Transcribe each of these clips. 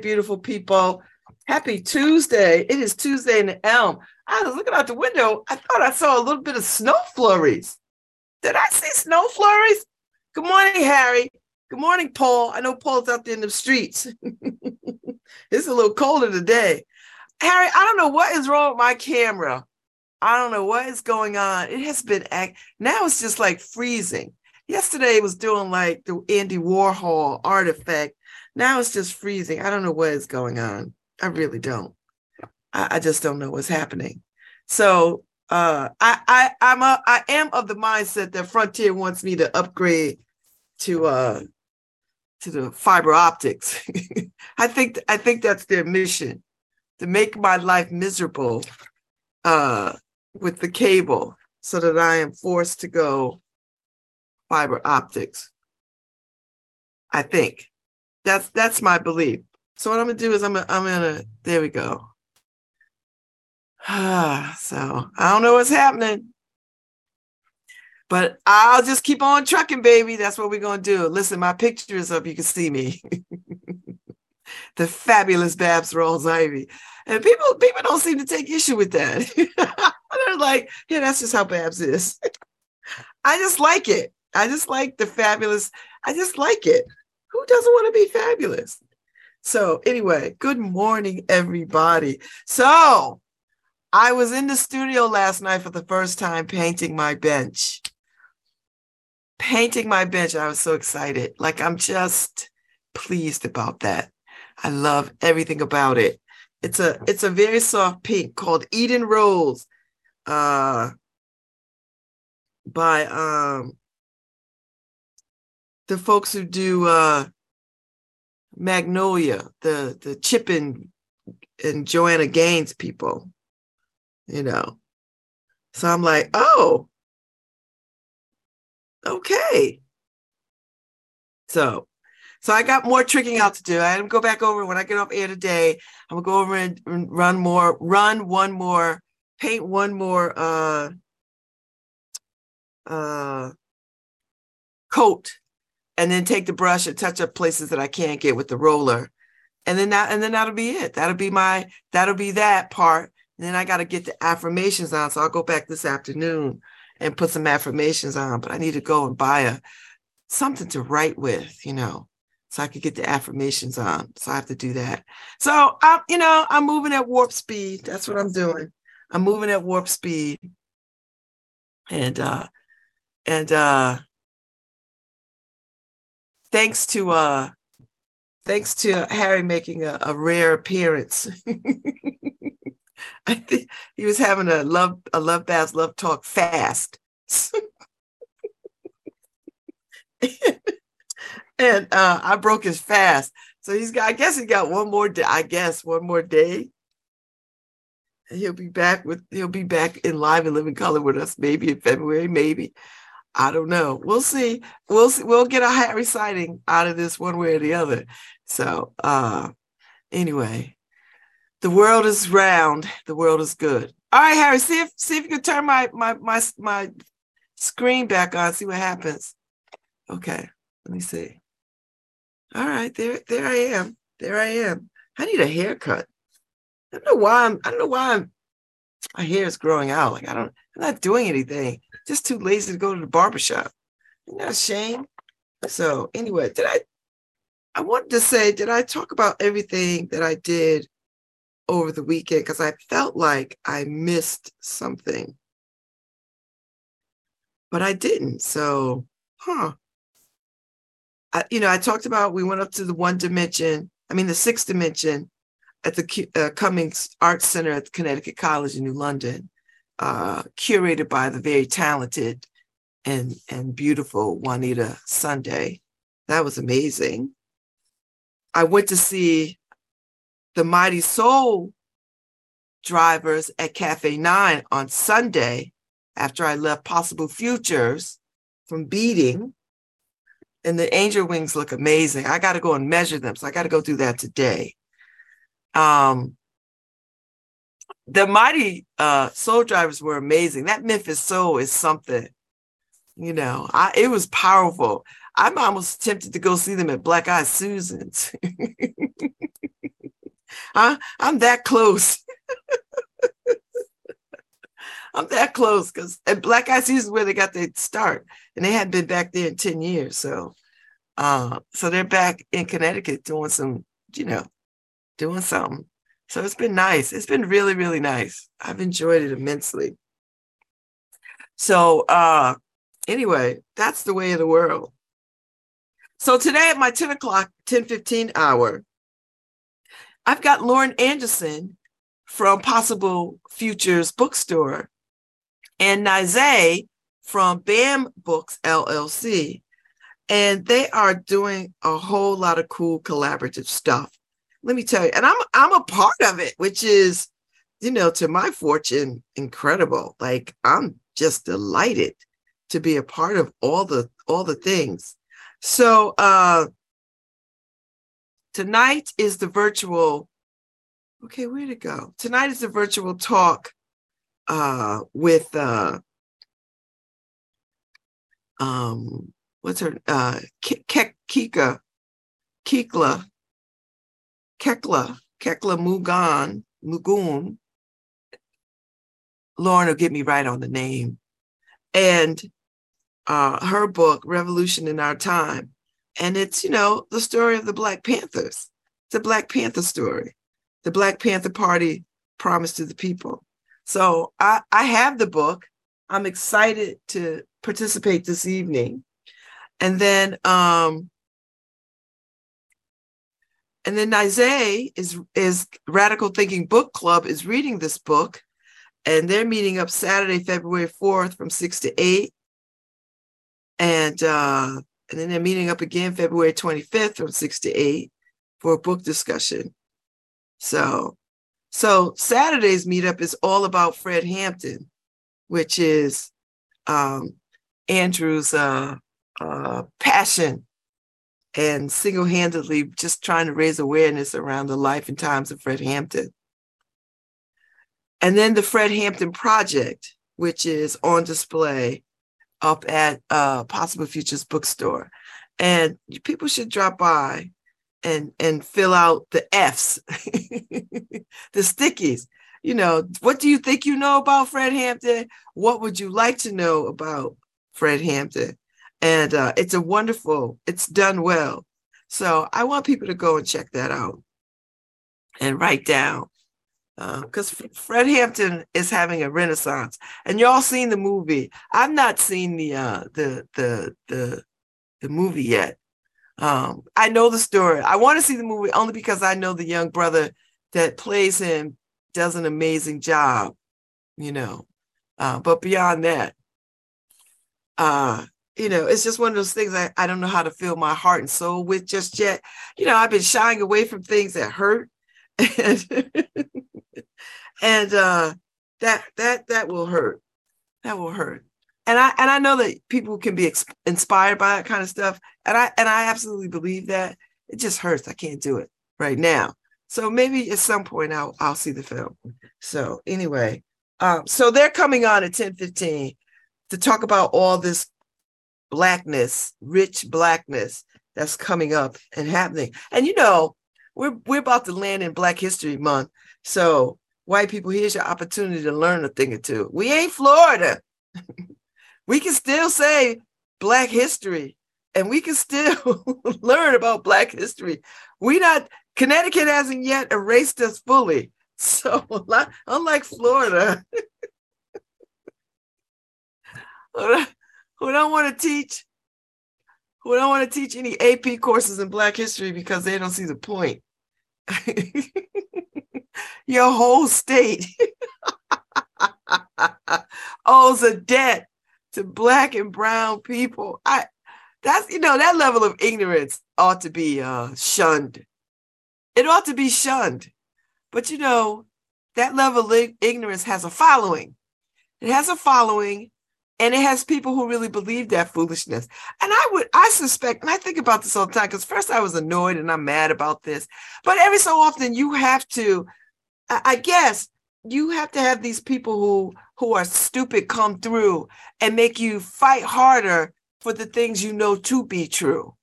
Beautiful people. Happy Tuesday. It is Tuesday in the Elm. I was looking out the window. I thought I saw a little bit of snow flurries. Did I see snow flurries? Good morning, Harry. Good morning, Paul. I know Paul's out there in the streets. it's a little colder today. Harry, I don't know what is wrong with my camera. I don't know what is going on. It has been act now it's just like freezing. Yesterday it was doing like the Andy Warhol artifact. Now it's just freezing. I don't know what is going on. I really don't. I, I just don't know what's happening. So uh, I I I'm a, I am of the mindset that Frontier wants me to upgrade to uh to the fiber optics. I think I think that's their mission to make my life miserable uh with the cable so that I am forced to go fiber optics. I think that's that's my belief. So what I'm gonna do is I'm gonna, I'm gonna there we go. so I don't know what's happening, but I'll just keep on trucking, baby. That's what we're gonna do. Listen, my picture is up. You can see me. the fabulous Babs Rawls Ivy. And people people don't seem to take issue with that. They're like, yeah, that's just how Babs is. I just like it. I just like the fabulous. I just like it. Who doesn't want to be fabulous? So, anyway, good morning, everybody. So, I was in the studio last night for the first time painting my bench. Painting my bench. I was so excited. Like, I'm just pleased about that. I love everything about it. It's a it's a very soft pink called Eden Rose uh by um the folks who do uh Magnolia, the the Chip and, Joanna Gaines people, you know. So I'm like, oh, okay. So so I got more tricking out to do. I had to go back over when I get off air today. I'm gonna go over and run more, run one more, paint one more uh uh coat, and then take the brush and touch up places that I can't get with the roller. And then that and then that'll be it. That'll be my that'll be that part. And then I gotta get the affirmations on. So I'll go back this afternoon and put some affirmations on. But I need to go and buy a something to write with, you know so I could get the affirmations on. So I have to do that. So I'm, you know, I'm moving at warp speed. That's what I'm doing. I'm moving at warp speed. And uh and uh thanks to uh thanks to Harry making a, a rare appearance. I think he was having a love a love bath love talk fast. and uh, I broke his fast. So he's got, I guess he got one more day, I guess one more day. He'll be back with, he'll be back in live and living color with us, maybe in February, maybe. I don't know. We'll see. We'll see. We'll get a Harry sighting out of this one way or the other. So uh anyway, the world is round. The world is good. All right, Harry, see if see if you can turn my my my my screen back on, see what happens. Okay, let me see. All right, there, there I am. There I am. I need a haircut. I don't know why I'm. I don't know why I'm. My hair is growing out. Like I don't. I'm not doing anything. Just too lazy to go to the barbershop. Isn't that a shame? So anyway, did I? I wanted to say, did I talk about everything that I did over the weekend? Because I felt like I missed something, but I didn't. So, huh? I, you know, I talked about we went up to the one dimension, I mean, the sixth dimension at the uh, Cummings Art Center at Connecticut College in New London, uh, curated by the very talented and, and beautiful Juanita Sunday. That was amazing. I went to see the Mighty Soul drivers at Cafe Nine on Sunday after I left Possible Futures from Beating and the angel wings look amazing. I got to go and measure them. So I got to go do that today. Um, the mighty uh, soul drivers were amazing. That Memphis soul is something, you know, I, it was powerful. I'm almost tempted to go see them at Black Eyed Susan's. I, I'm that close. I'm that close because at Black Eyed Susan's where they got their start, and they hadn't been back there in 10 years. So, uh, so they're back in Connecticut doing some, you know, doing something. So it's been nice. It's been really, really nice. I've enjoyed it immensely. So uh anyway, that's the way of the world. So today at my 10 o'clock, 10 15 hour, I've got Lauren Anderson from Possible Futures Bookstore and Nize from BAM Books LLC. And they are doing a whole lot of cool collaborative stuff let me tell you, and I'm I'm a part of it, which is, you know, to my fortune, incredible. Like I'm just delighted to be a part of all the all the things. So uh tonight is the virtual okay where'd it go tonight is the virtual talk uh with uh um what's her uh kika kikla Kekla, Kekla Mugan, Mugun. Lauren will get me right on the name. And uh, her book, Revolution in Our Time. And it's, you know, the story of the Black Panthers. It's a Black Panther story. The Black Panther Party promised to the people. So I, I have the book. I'm excited to participate this evening. And then um, and then Nize is is Radical Thinking Book Club is reading this book, and they're meeting up Saturday, February fourth, from six to eight, and uh, and then they're meeting up again February twenty fifth from six to eight for a book discussion. So, so Saturday's meetup is all about Fred Hampton, which is um, Andrew's uh, uh, passion and single handedly just trying to raise awareness around the life and times of Fred Hampton. And then the Fred Hampton Project, which is on display up at uh, Possible Futures Bookstore. And people should drop by and, and fill out the F's, the stickies. You know, what do you think you know about Fred Hampton? What would you like to know about Fred Hampton? And uh, it's a wonderful it's done well. So i want people to go and check that out and write down because uh, fred hampton is having a renaissance. And y'all seen the movie. I've not seen the uh the the the, the movie yet. Um i know the story. I want to see the movie only because i know the young brother that plays him does an amazing job you know uh, but beyond that uh you know, it's just one of those things I, I don't know how to fill my heart and soul with just yet. You know, I've been shying away from things that hurt. And, and uh that that that will hurt. That will hurt. And I and I know that people can be ex- inspired by that kind of stuff. And I and I absolutely believe that. It just hurts. I can't do it right now. So maybe at some point I'll I'll see the film. So anyway, um, so they're coming on at 10 15 to talk about all this blackness, rich blackness that's coming up and happening. And you know, we're we're about to land in Black History Month. So white people, here's your opportunity to learn a thing or two. We ain't Florida. we can still say Black history and we can still learn about Black history. We not Connecticut hasn't yet erased us fully. So unlike Florida, who don't want to teach who don't want to teach any AP courses in Black history because they don't see the point. Your whole state owes a debt to Black and Brown people. I that's you know that level of ignorance ought to be uh, shunned. It ought to be shunned. But you know that level of ignorance has a following. It has a following and it has people who really believe that foolishness. And I would, I suspect, and I think about this all the time, because first I was annoyed and I'm mad about this, but every so often you have to, I guess, you have to have these people who who are stupid come through and make you fight harder for the things you know to be true.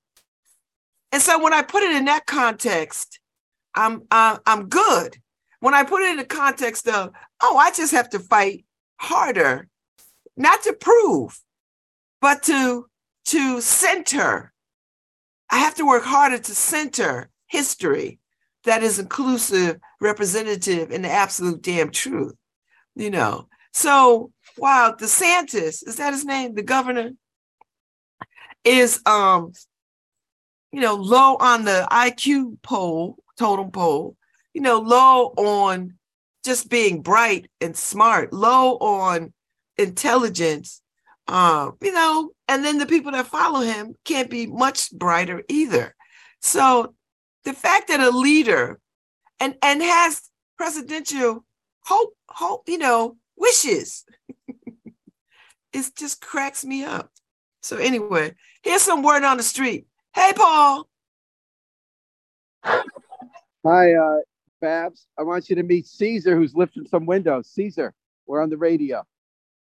And so when I put it in that context, I'm uh, I'm good. When I put it in the context of, oh, I just have to fight harder, not to prove, but to to center. I have to work harder to center history that is inclusive, representative, and the absolute damn truth. You know. So wow, DeSantis, is that his name? The governor is um, you know, low on the IQ poll, totem pole, you know, low on just being bright and smart, low on intelligence, uh, you know, and then the people that follow him can't be much brighter either. So the fact that a leader and and has presidential hope, hope, you know, wishes, it just cracks me up. So anyway, here's some word on the street. Hey, Paul. Hi, uh, Babs. I want you to meet Caesar, who's lifting some windows. Caesar, we're on the radio.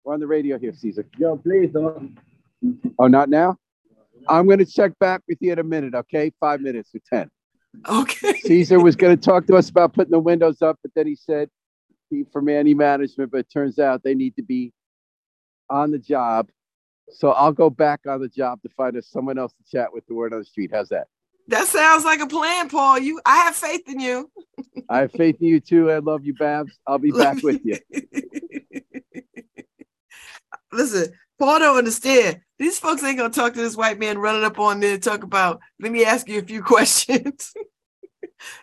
We're on the radio here, Caesar. Yo, please don't. Oh, not now? I'm going to check back with you in a minute, okay? Five minutes or 10. Okay. Caesar was going to talk to us about putting the windows up, but then he said he for Mandy management, but it turns out they need to be on the job. So I'll go back on the job to find us someone else to chat with the word on the street. How's that? That sounds like a plan, Paul. You I have faith in you. I have faith in you too. I love you, Babs. I'll be back with you. Listen, Paul don't understand. These folks ain't gonna talk to this white man running up on there and talk about, let me ask you a few questions.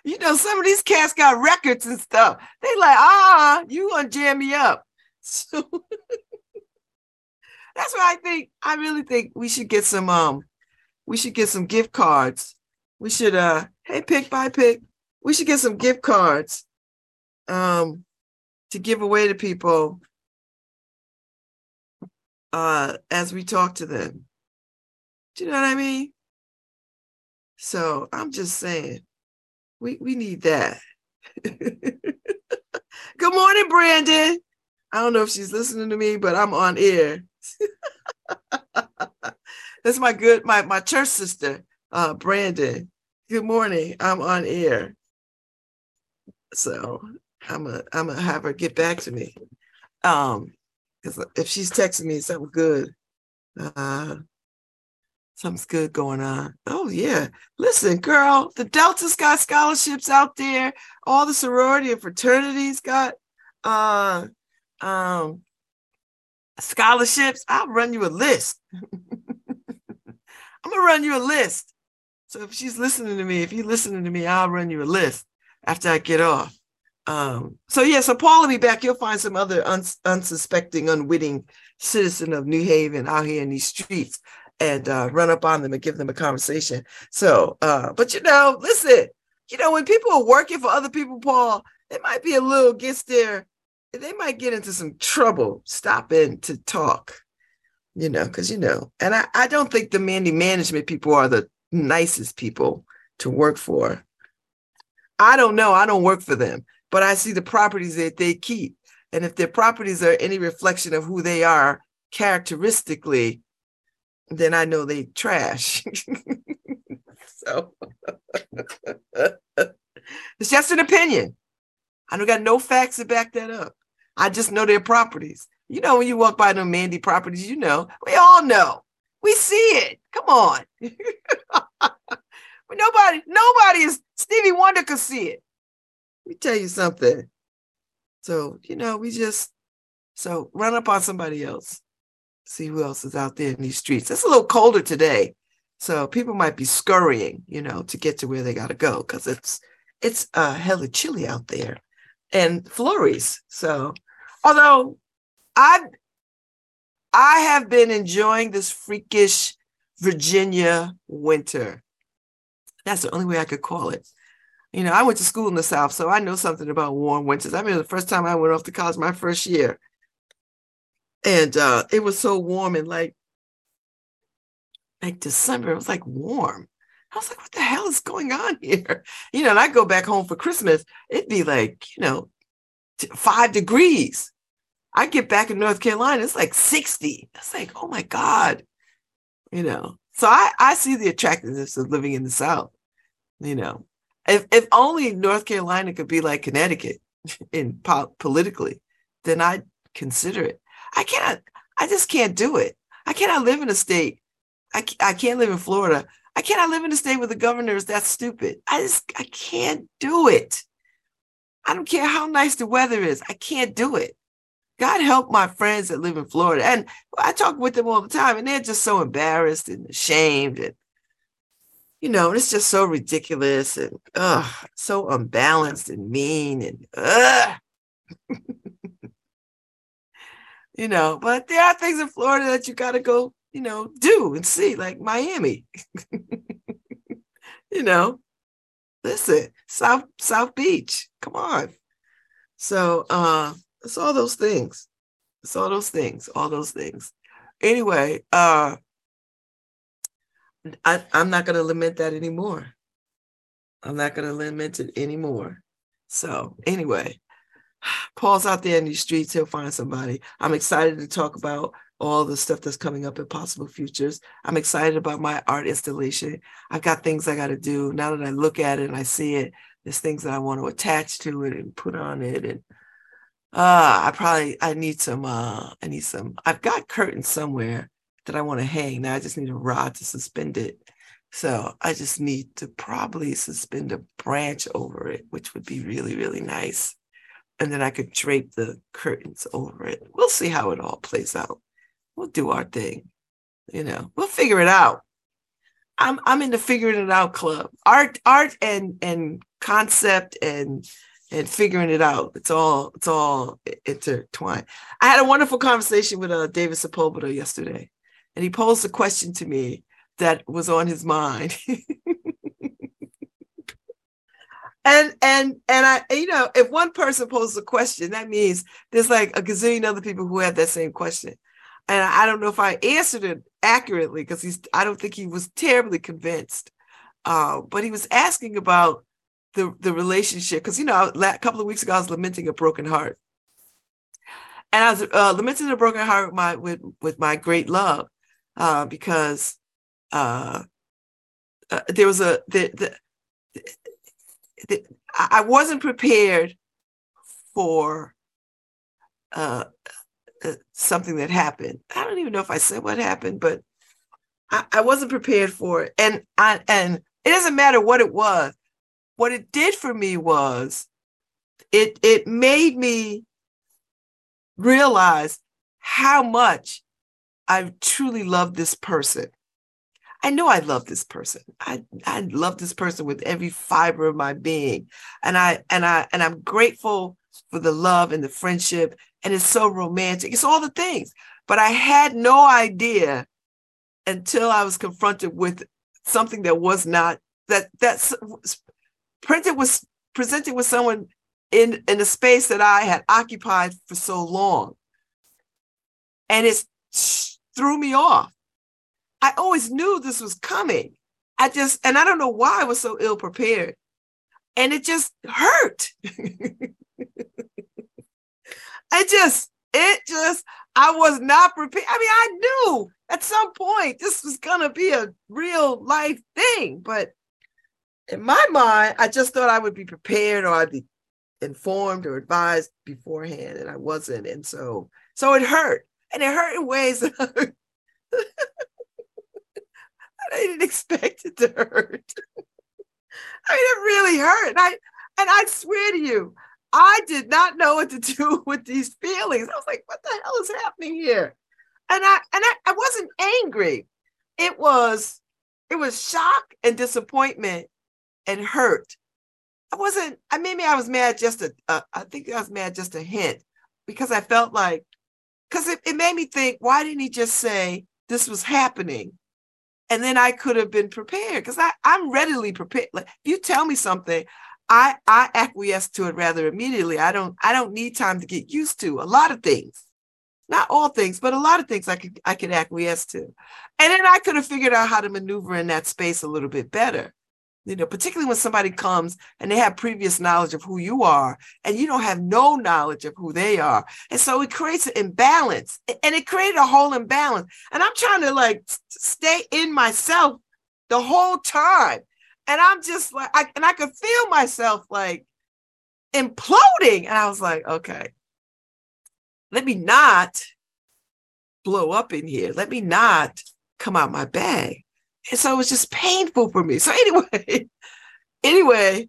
you know, some of these cats got records and stuff. They like, ah, you gonna jam me up. So that's why I think I really think we should get some um we should get some gift cards. We should uh hey pick by pick. We should get some gift cards um to give away to people uh as we talk to them. Do you know what I mean? So I'm just saying we we need that. Good morning, Brandon. I don't know if she's listening to me, but I'm on air. That's my good my my church sister, uh, Brandon. Good morning. I'm on air. So I'm a I'm gonna have her get back to me. Um, because if she's texting me something good, uh, something's good going on. Oh yeah, listen, girl, the Delta's got scholarships out there. All the sorority and fraternities got uh um scholarships. I'll run you a list. I'm gonna run you a list. So if she's listening to me, if you're listening to me, I'll run you a list after I get off. Um, so yeah, so Paul will be back. You'll find some other uns- unsuspecting, unwitting citizen of New Haven out here in these streets and uh, run up on them and give them a conversation. So, uh, but you know, listen, you know, when people are working for other people, Paul, it might be a little gets there. They might get into some trouble stopping to talk, you know, because you know, and I, I don't think the Mandy management people are the nicest people to work for. I don't know. I don't work for them but I see the properties that they keep. And if their properties are any reflection of who they are characteristically, then I know they trash. so it's just an opinion. I don't got no facts to back that up. I just know their properties. You know, when you walk by them Mandy properties, you know, we all know. We see it. Come on. nobody, nobody is Stevie Wonder could see it me tell you something. So, you know, we just so run up on somebody else, see who else is out there in these streets. It's a little colder today. So people might be scurrying, you know, to get to where they gotta go because it's it's uh hella chilly out there and flurries. So although I I have been enjoying this freakish Virginia winter. That's the only way I could call it. You know, I went to school in the South, so I know something about warm winters. I remember the first time I went off to college, my first year, and uh, it was so warm and like, like December, it was like warm. I was like, what the hell is going on here? You know, and I go back home for Christmas, it'd be like, you know, five degrees. I get back in North Carolina, it's like 60. It's like, oh my God, You know, so I, I see the attractiveness of living in the South. You know, if if only North Carolina could be like Connecticut in po- politically, then I'd consider it. I can't. I just can't do it. I cannot live in a state. I, I can't live in Florida. I cannot live in a state where the governor is that stupid. I just I can't do it. I don't care how nice the weather is. I can't do it. God help my friends that live in Florida. And I talk with them all the time, and they're just so embarrassed and ashamed. And, you know, it's just so ridiculous and uh, so unbalanced and mean and uh. you know, but there are things in Florida that you got to go, you know, do and see, like Miami. you know, listen, South South Beach, come on. So, uh, it's all those things. It's all those things, all those things. Anyway, uh I, I'm not gonna lament that anymore. I'm not gonna lament it anymore. So anyway, Paul's out there in these streets, he'll find somebody. I'm excited to talk about all the stuff that's coming up in possible futures. I'm excited about my art installation. I've got things I got to do. Now that I look at it and I see it, there's things that I want to attach to it and put on it and uh, I probably I need some uh I need some I've got curtains somewhere that I want to hang. Now I just need a rod to suspend it. So I just need to probably suspend a branch over it, which would be really, really nice. And then I could drape the curtains over it. We'll see how it all plays out. We'll do our thing. You know, we'll figure it out. I'm I'm in the figuring it out club. Art, art and and concept and and figuring it out. It's all it's all intertwined. I had a wonderful conversation with uh, David Sepulveda yesterday, and he posed a question to me that was on his mind. and and and I, you know, if one person poses a question, that means there's like a gazillion other people who had that same question. And I don't know if I answered it accurately because he's I don't think he was terribly convinced. Uh, but he was asking about the the relationship because you know a couple of weeks ago I was lamenting a broken heart, and I was uh, lamenting a broken heart with my with with my great love uh, because uh, uh, there was a the, the, the, I wasn't prepared for uh, uh, something that happened. I don't even know if I said what happened, but I, I wasn't prepared for it, and I and it doesn't matter what it was what it did for me was it it made me realize how much I truly love this person. I know I love this person. I, I love this person with every fiber of my being. And I and I and I'm grateful for the love and the friendship. And it's so romantic. It's all the things. But I had no idea until I was confronted with something that was not that that printed was presented with someone in in a space that I had occupied for so long, and it threw me off. I always knew this was coming. I just and I don't know why I was so ill prepared, and it just hurt. I just it just I was not prepared. I mean, I knew at some point this was gonna be a real life thing, but in my mind, I just thought I would be prepared or I'd be informed or advised beforehand, and I wasn't. And so, so it hurt, and it hurt in ways that I didn't expect it to hurt. I mean, it really hurt. And I and I swear to you, I did not know what to do with these feelings. I was like, what the hell is happening here? And I and I, I wasn't angry. It was it was shock and disappointment and hurt. I wasn't, I maybe I was mad just a, uh, I think I was mad just a hint because I felt like, because it, it made me think, why didn't he just say this was happening? And then I could have been prepared because I'm readily prepared. Like if you tell me something, I I acquiesce to it rather immediately. I don't I don't need time to get used to a lot of things. Not all things, but a lot of things I could I could acquiesce to. And then I could have figured out how to maneuver in that space a little bit better you know, particularly when somebody comes and they have previous knowledge of who you are and you don't have no knowledge of who they are. And so it creates an imbalance and it created a whole imbalance. And I'm trying to like stay in myself the whole time. And I'm just like, I, and I could feel myself like imploding. And I was like, okay, let me not blow up in here. Let me not come out my bag. And so it was just painful for me. So anyway, anyway,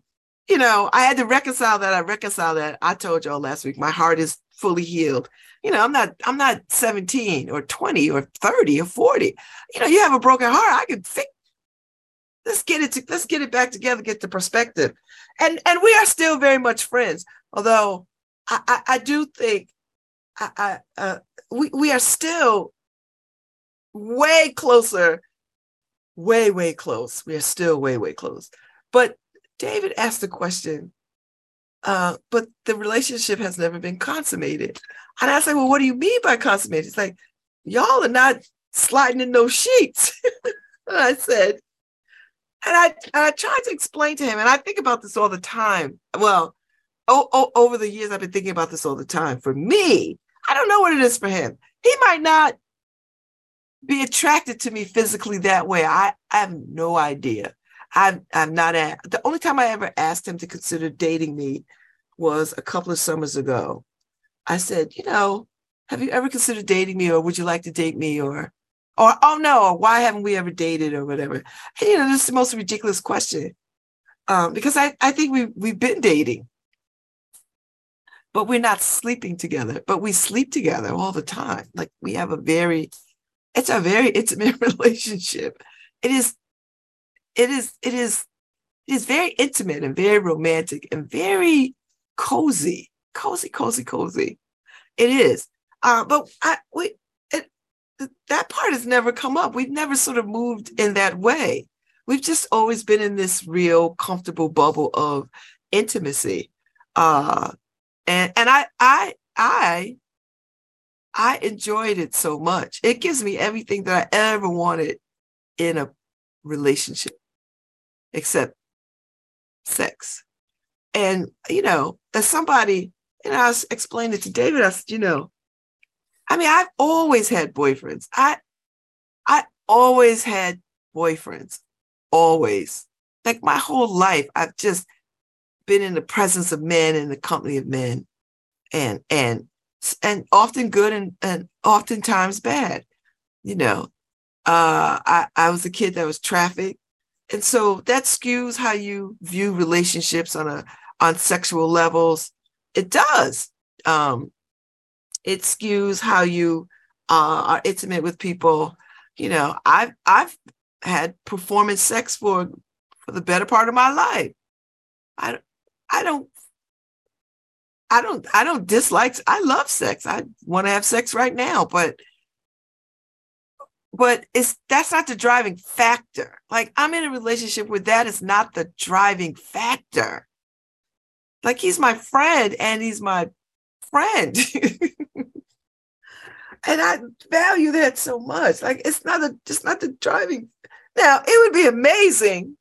you know, I had to reconcile that. I reconcile that. I told y'all last week, my heart is fully healed. You know, I'm not, I'm not 17 or 20 or 30 or 40. You know, you have a broken heart. I can fix. Let's get it to, let's get it back together, get the perspective. And and we are still very much friends. Although I, I, I do think I, I uh, we, we are still way closer way, way close. We are still way, way close. But David asked the question, uh, but the relationship has never been consummated. And I said, well, what do you mean by consummated? It's like, y'all are not sliding in those sheets. and I said, and I, and I tried to explain to him, and I think about this all the time. Well, oh, oh, over the years, I've been thinking about this all the time. For me, I don't know what it is for him. He might not be attracted to me physically that way. I, I have no idea. I'm I'm not at the only time I ever asked him to consider dating me was a couple of summers ago. I said, you know, have you ever considered dating me or would you like to date me or or oh no, why haven't we ever dated or whatever? You know, this is the most ridiculous question. Um, because I, I think we we've been dating, but we're not sleeping together, but we sleep together all the time. Like we have a very it's a very intimate relationship. It is, it is, it is, it is very intimate and very romantic and very cozy, cozy, cozy, cozy. It is. Uh, but I, we, it, that part has never come up. We've never sort of moved in that way. We've just always been in this real comfortable bubble of intimacy. Uh, and and I I I I enjoyed it so much. It gives me everything that I ever wanted in a relationship, except sex. And, you know, as somebody, and I was explaining it to David, I said, you know, I mean, I've always had boyfriends. I I always had boyfriends. Always. Like my whole life, I've just been in the presence of men and the company of men. And and and often good and, and oftentimes bad. You know, uh, I, I was a kid that was trafficked. And so that skews how you view relationships on a on sexual levels. It does. Um, it skews how you uh, are intimate with people. You know, I've I've had performance sex for for the better part of my life. I I don't I don't I don't dislike I love sex. I want to have sex right now, but but it's that's not the driving factor. Like I'm in a relationship where that is not the driving factor. Like he's my friend and he's my friend. and I value that so much. Like it's not a just not the driving. Now it would be amazing.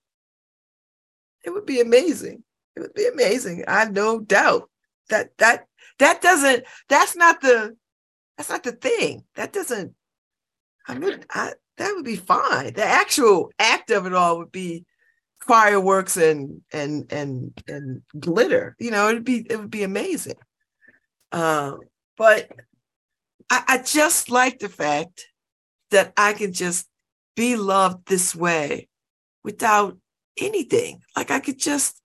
It would be amazing. It would be amazing. I have no doubt that that that doesn't that's not the that's not the thing. That doesn't i mean I, that would be fine. The actual act of it all would be fireworks and and and and glitter. You know it'd be it would be amazing. Um but I, I just like the fact that i can just be loved this way without anything. Like i could just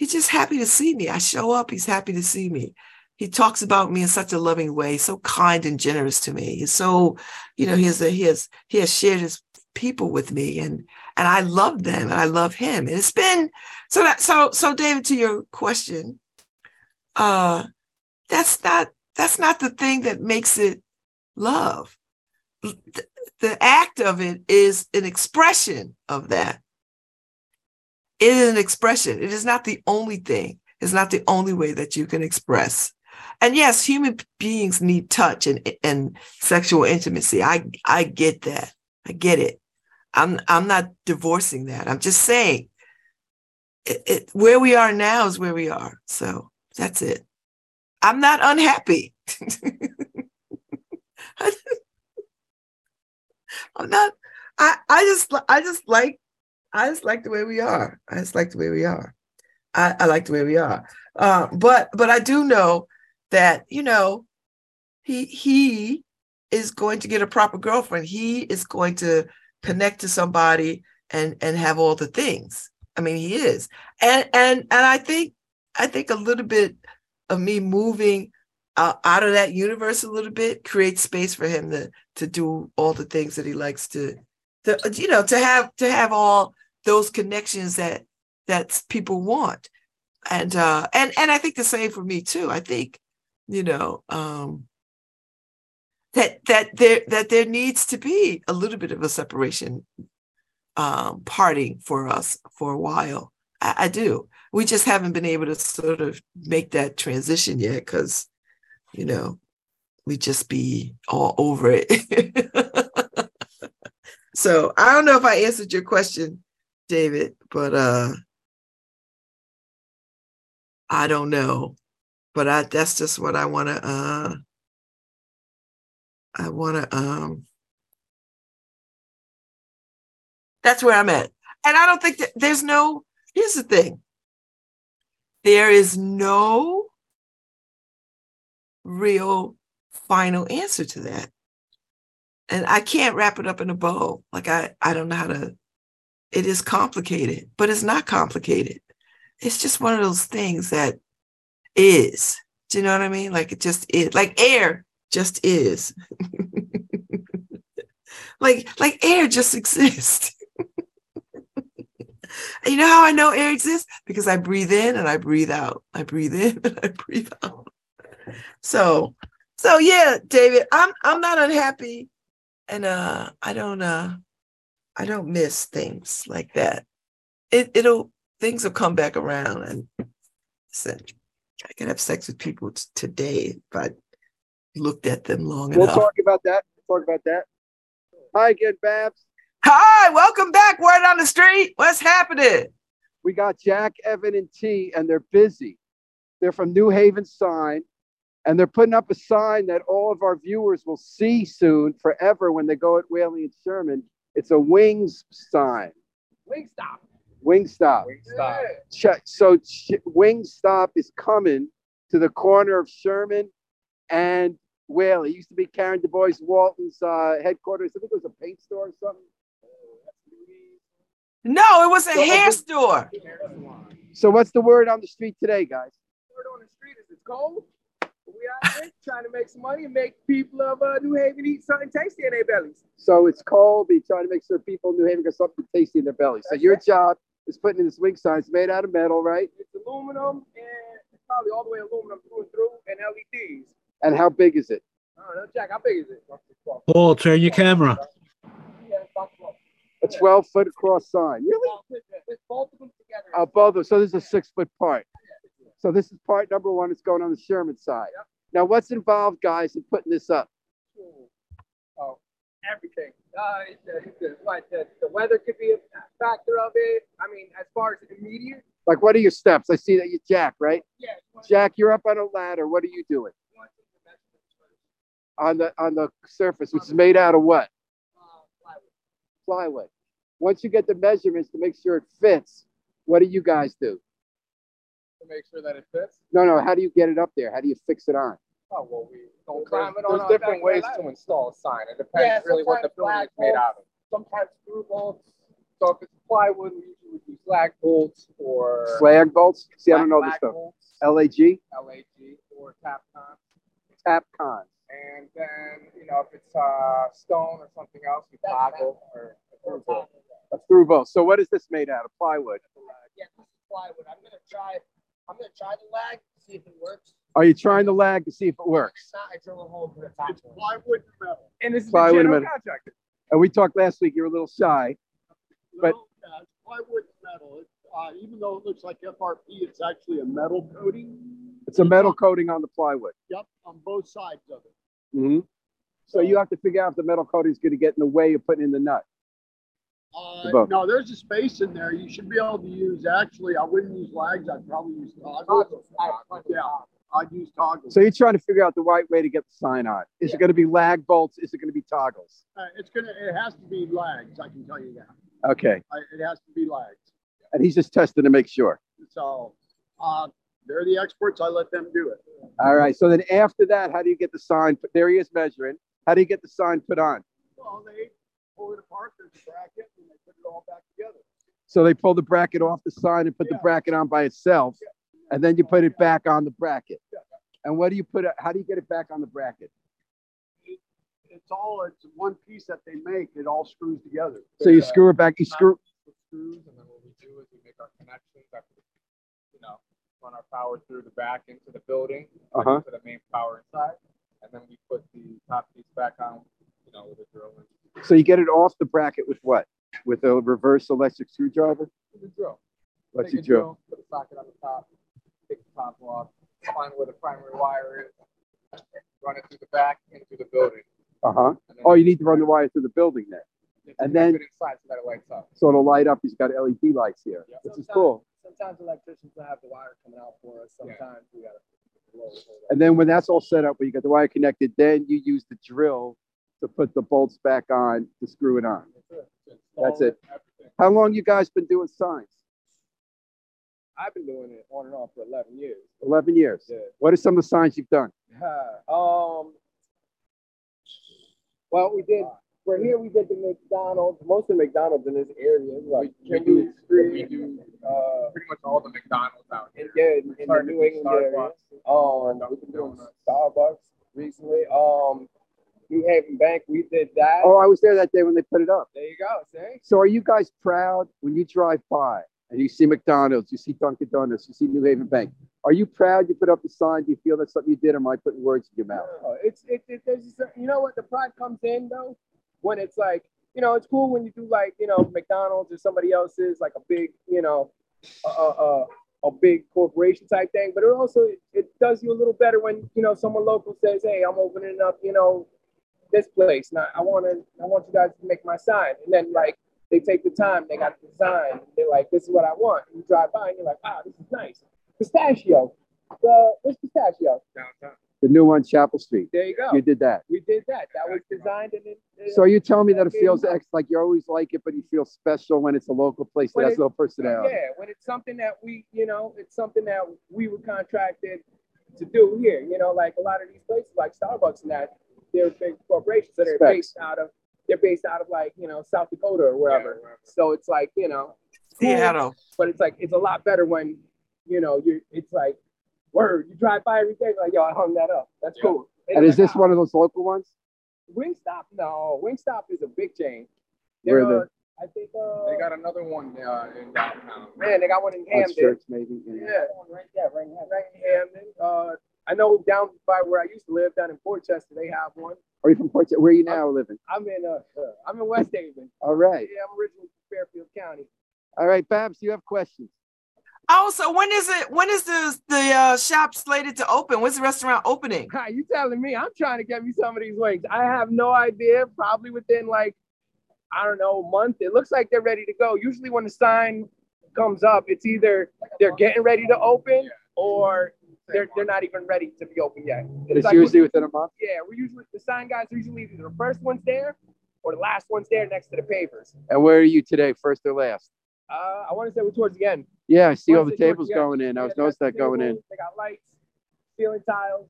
he's just happy to see me. I show up, he's happy to see me. He talks about me in such a loving way, so kind and generous to me. He's so, you know, he has he has he has shared his people with me and and I love them and I love him. And it's been so that so so David, to your question, uh that's not that's not the thing that makes it love. The, the act of it is an expression of that. It is an expression. It is not the only thing. It's not the only way that you can express. And yes, human beings need touch and, and sexual intimacy. I, I get that. I get it. I'm, I'm not divorcing that. I'm just saying it, it, where we are now is where we are. So that's it. I'm not unhappy. I'm not. I I just I just like I just like the way we are. I just like the way we are. I, I like the way we are. Uh, but but I do know that you know he he is going to get a proper girlfriend. He is going to connect to somebody and and have all the things. I mean, he is. And and and I think I think a little bit of me moving uh, out of that universe a little bit creates space for him to to do all the things that he likes to to you know to have to have all those connections that that people want. And uh and and i think the same for me too. I think you know um that that there that there needs to be a little bit of a separation um parting for us for a while. I, I do. We just haven't been able to sort of make that transition yet because you know we just be all over it. So i don't know if i answered your question david but uh i don't know but i that's just what i want to uh i want to um that's where i'm at and i don't think that there's no here's the thing there is no real final answer to that. And I can't wrap it up in a bow. Like I, I don't know how to, it is complicated, but it's not complicated. It's just one of those things that is. Do you know what I mean? Like it just is. Like air just is. like like air just exists. you know how I know air exists? Because I breathe in and I breathe out. I breathe in and I breathe out. So, so yeah, David, I'm I'm not unhappy, and uh, I don't uh, I don't miss things like that. It it'll things will come back around, and listen, I can have sex with people t- today if I looked at them long enough. We'll talk about that. We'll talk about that. Hi again, Babs. Hi, welcome back. Word on the street. What's happening? We got Jack, Evan, and T, and they're busy. They're from New Haven Sign, and they're putting up a sign that all of our viewers will see soon, forever, when they go at Whalley and Sherman. It's a wings sign. Wingstop. Wingstop. Wingstop. Ch- so Ch- Wingstop is coming to the corner of Sherman and Whalley. It used to be Karen Du Bois Walton's uh, headquarters. I think it was a paint store or something. No, it was a So- hair store. So what's the word on the street today, guys? The Word on the street is it's cold. But We out here trying to make some money and make people of uh, New Haven eat something tasty in their bellies. So it's cold. Be trying to make sure people in New Haven get something tasty in their belly. So your right. job is putting in this wing sign. It's made out of metal, right? It's aluminum and it's probably all the way aluminum through and through and LEDs. And how big is it? I don't know, Jack, how big is it? Paul, turn your camera. Yeah, about 12. A 12 foot across sign. Really? Well, with, with both of them together. Uh, both of them. So this is a six foot part. So this is part number one. It's going on the Sherman side. Yep. Now, what's involved, guys, in putting this up? Oh, everything. Uh, the, the, what, the, the weather could be a factor of it. I mean, as far as immediate, Like, what are your steps? I see that you Jack, right? yeah. it's one of Jack, you're up on a ladder. What are you doing the- one of the measurements first. on the on the surface, which is made out of what? Uh, plywood. Plywood. Once you get the measurements to make sure it fits, what do you guys do? To make sure that it fits. No, no. How do you get it up there? How do you fix it on? Oh, well, we don't There's, climb it on there's different ways to install a sign. It Yeah, depends really what the sometimes building is made out of. Sometimes screw bolts. So if it's plywood, we usually would use slag bolts or Slag bolts? See, I don't know this stuff. bolts, LAG, LAG or Tapcon. Tapcon. And then, you know, if it's uh, stone or something else, we toggle or a through bolt. A through bolt. So what is this made out of? Plywood. Yeah, this is plywood. I'm gonna try. I'm gonna try the lag, see if it works. Are you trying the lag to see if it works? If not, I drill a hole and put a top. It's plywood and metal. And this is Plywood the and general metal. contractor. And we talked last week, you were a little shy. But- No, yeah, it's plywood and metal. It, uh, even though it looks like FRP, it's actually a metal coating. It's a metal coating on the plywood. Yep, on both sides of it. hmm So you have to figure out if the metal coating is going to get in the way of putting in the nut. Uh, no, there's a space in there. You should be able to use, actually, I wouldn't use lags. I'd probably use toggles. Yeah, I'd use toggles. So you're trying to figure out the right way to get the sign on. Is it going to be lag bolts? Is it going to be toggles? Uh, it's gonna, it has to be lags, I can tell you that. Okay. I, it has to be lags. And he's just testing to make sure. So, uh, they're the experts. I let them do it. All right. So then after that, how do you get the sign? put- There he is measuring. How do you get the sign put on? Well, they pull it apart, there's a bracket, and they put it all back together. So they pull the bracket off the sign and put the bracket on by itself, and then you put it back on the bracket. And what do you put? it- How do you get it back on the bracket? It's all, it's one piece that they make. It all screws together. So you screw it back. You screw. with screws, and then what we do is we make our connections that, you know, run our power through the back into the building, Uh huh. to the main power inside, and then we put the top piece back on, you know, with a drill and So you get it off the bracket with what? With a reverse electric screwdriver? with a drill. Let's Take you drill. Put a socket on the top, take the top off, find where the primary wire is, run it through the back into the building. Uh huh. Oh, you need to run the wire through the building then. and then- inside so that it lights up. So it'll light up. He's got LED lights here, Yeah. which is cool. Sometimes electricians will have the wire coming out for us. Sometimes we gotta. And then when that's all set up, where you got the wire connected, then you use the drill to put the bolts back on to screw it on. That's it. How long you guys been doing signs? I've been doing it on and off for 11 years. Eleven years. Yeah. What are some of the signs you've done? um. Well, we did. We're here, we did the McDonald's. Most of the McDonald's in this area, like We- we do- Street. We do Uh, pretty much all the McDonald's out in, here. yeah, in, in the New with England area. Starbucks, Um, we've been doing Starbucks recently. Um, New Haven Bank, we did that. Oh, I was there that day when they put it up. There you go. See? So are you guys proud when you drive by and you see McDonald's, you see Dunkin' Donuts, you see New Haven Bank? Are you proud you put up the sign? Do you feel that's something you did, or am I putting words in your mouth? No, it's it, it there's a certain, you know what the pride comes in though when it's like you know it's cool when you do like you know McDonald's or somebody else's like a big you know a a, a, a big corporation type thing, but it also it does you a little better when you know someone local says, hey, I'm opening up you know this place. Now I want to I want you guys to make my sign, and then like they take the time, they got the design, they're like, this is what I want. And you drive by and you're like, wow, this is nice. Pistachio. The, what's pistachio? Downtown. The new one, Chapel Street. There you go. You did that. We did that. That was designed and it. it- So you tell me that it feels ex like you always like it, but you feel special when it's a local place that has it- a little personality. yeah, when it's something that we, you know, it's something that we were contracted to do here. You know, like a lot of these places, like Starbucks and that, they're big corporations, so they're Specs. based out of, they're based out of like, you know, South Dakota or wherever. Yeah, wherever. So it's like, you know, cool, Seattle. but it's like it's a lot better when, you know, you it's like, word, you drive by every day, like, yo, I hung that up. That's Yeah. cool. And is this like, one of those local ones? Wingstop? No, Wingstop is a big chain. Where They're, the- uh, I think, uh, They got another one uh, in downtown. man, they got one in On Hamden. Church, maybe. yeah. Yeah, right there, right, right in Hamden. Uh, I know down by where I used to live, down in Portchester, they have one. Are you from Port? Where are you now living? I'm in uh, uh I'm in West Haven. All right. Yeah, I'm originally from Fairfield County. All right, Babs, you have questions? Oh, so when is it? When is the the uh, shop slated to open? When's the restaurant opening? Hi, you telling me? I'm trying to get me some of these wings. I have no idea. Probably within like I don't know, a month. It looks like they're ready to go. Usually when the sign comes up, it's either they're getting ready to open or they're they're not even ready to be open yet. It's like- usually within a month. Yeah, we're usually the sign guys are usually either the first one's there or the last one's there next to the pavers. And where are you today, first or last? Uh, I want to say we're towards the end. Yeah, I see all the tables going in. I was they got noticing that going in. They got lights, ceiling tiles.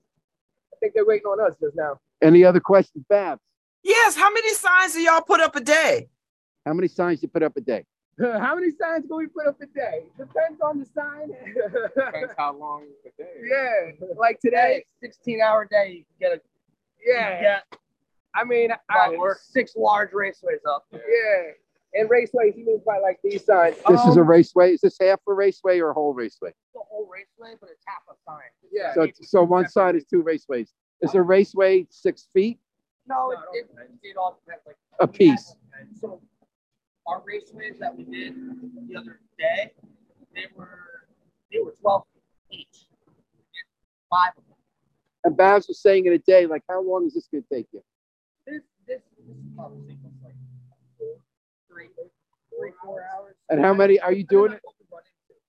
I think they're waiting on us just now. Any other questions, Babs? Yes. How many signs do y'all put up a day? How many signs do you put up a day? How many signs can we put up a day? Depends on the sign. Depends how long the day. is. yeah, like today. sixteen hour day, you get a Yeah, get I mean, I, about six large raceways up. yeah. And raceways, he means by like these signs. This is a Um, raceway. Is this half a raceway or a whole raceway? The whole raceway, but it's half a sign. yeah. So, so one side is two raceways. Is a raceway six feet No, it, it, it all depends. Like a piece? had- so our raceways that we did the other day, they were they were twelve feet each. Five of them. And Babs was saying in a day, like, how long is this going to take you? This this this is probably like four, three. three, four hours. And how many are you doing it?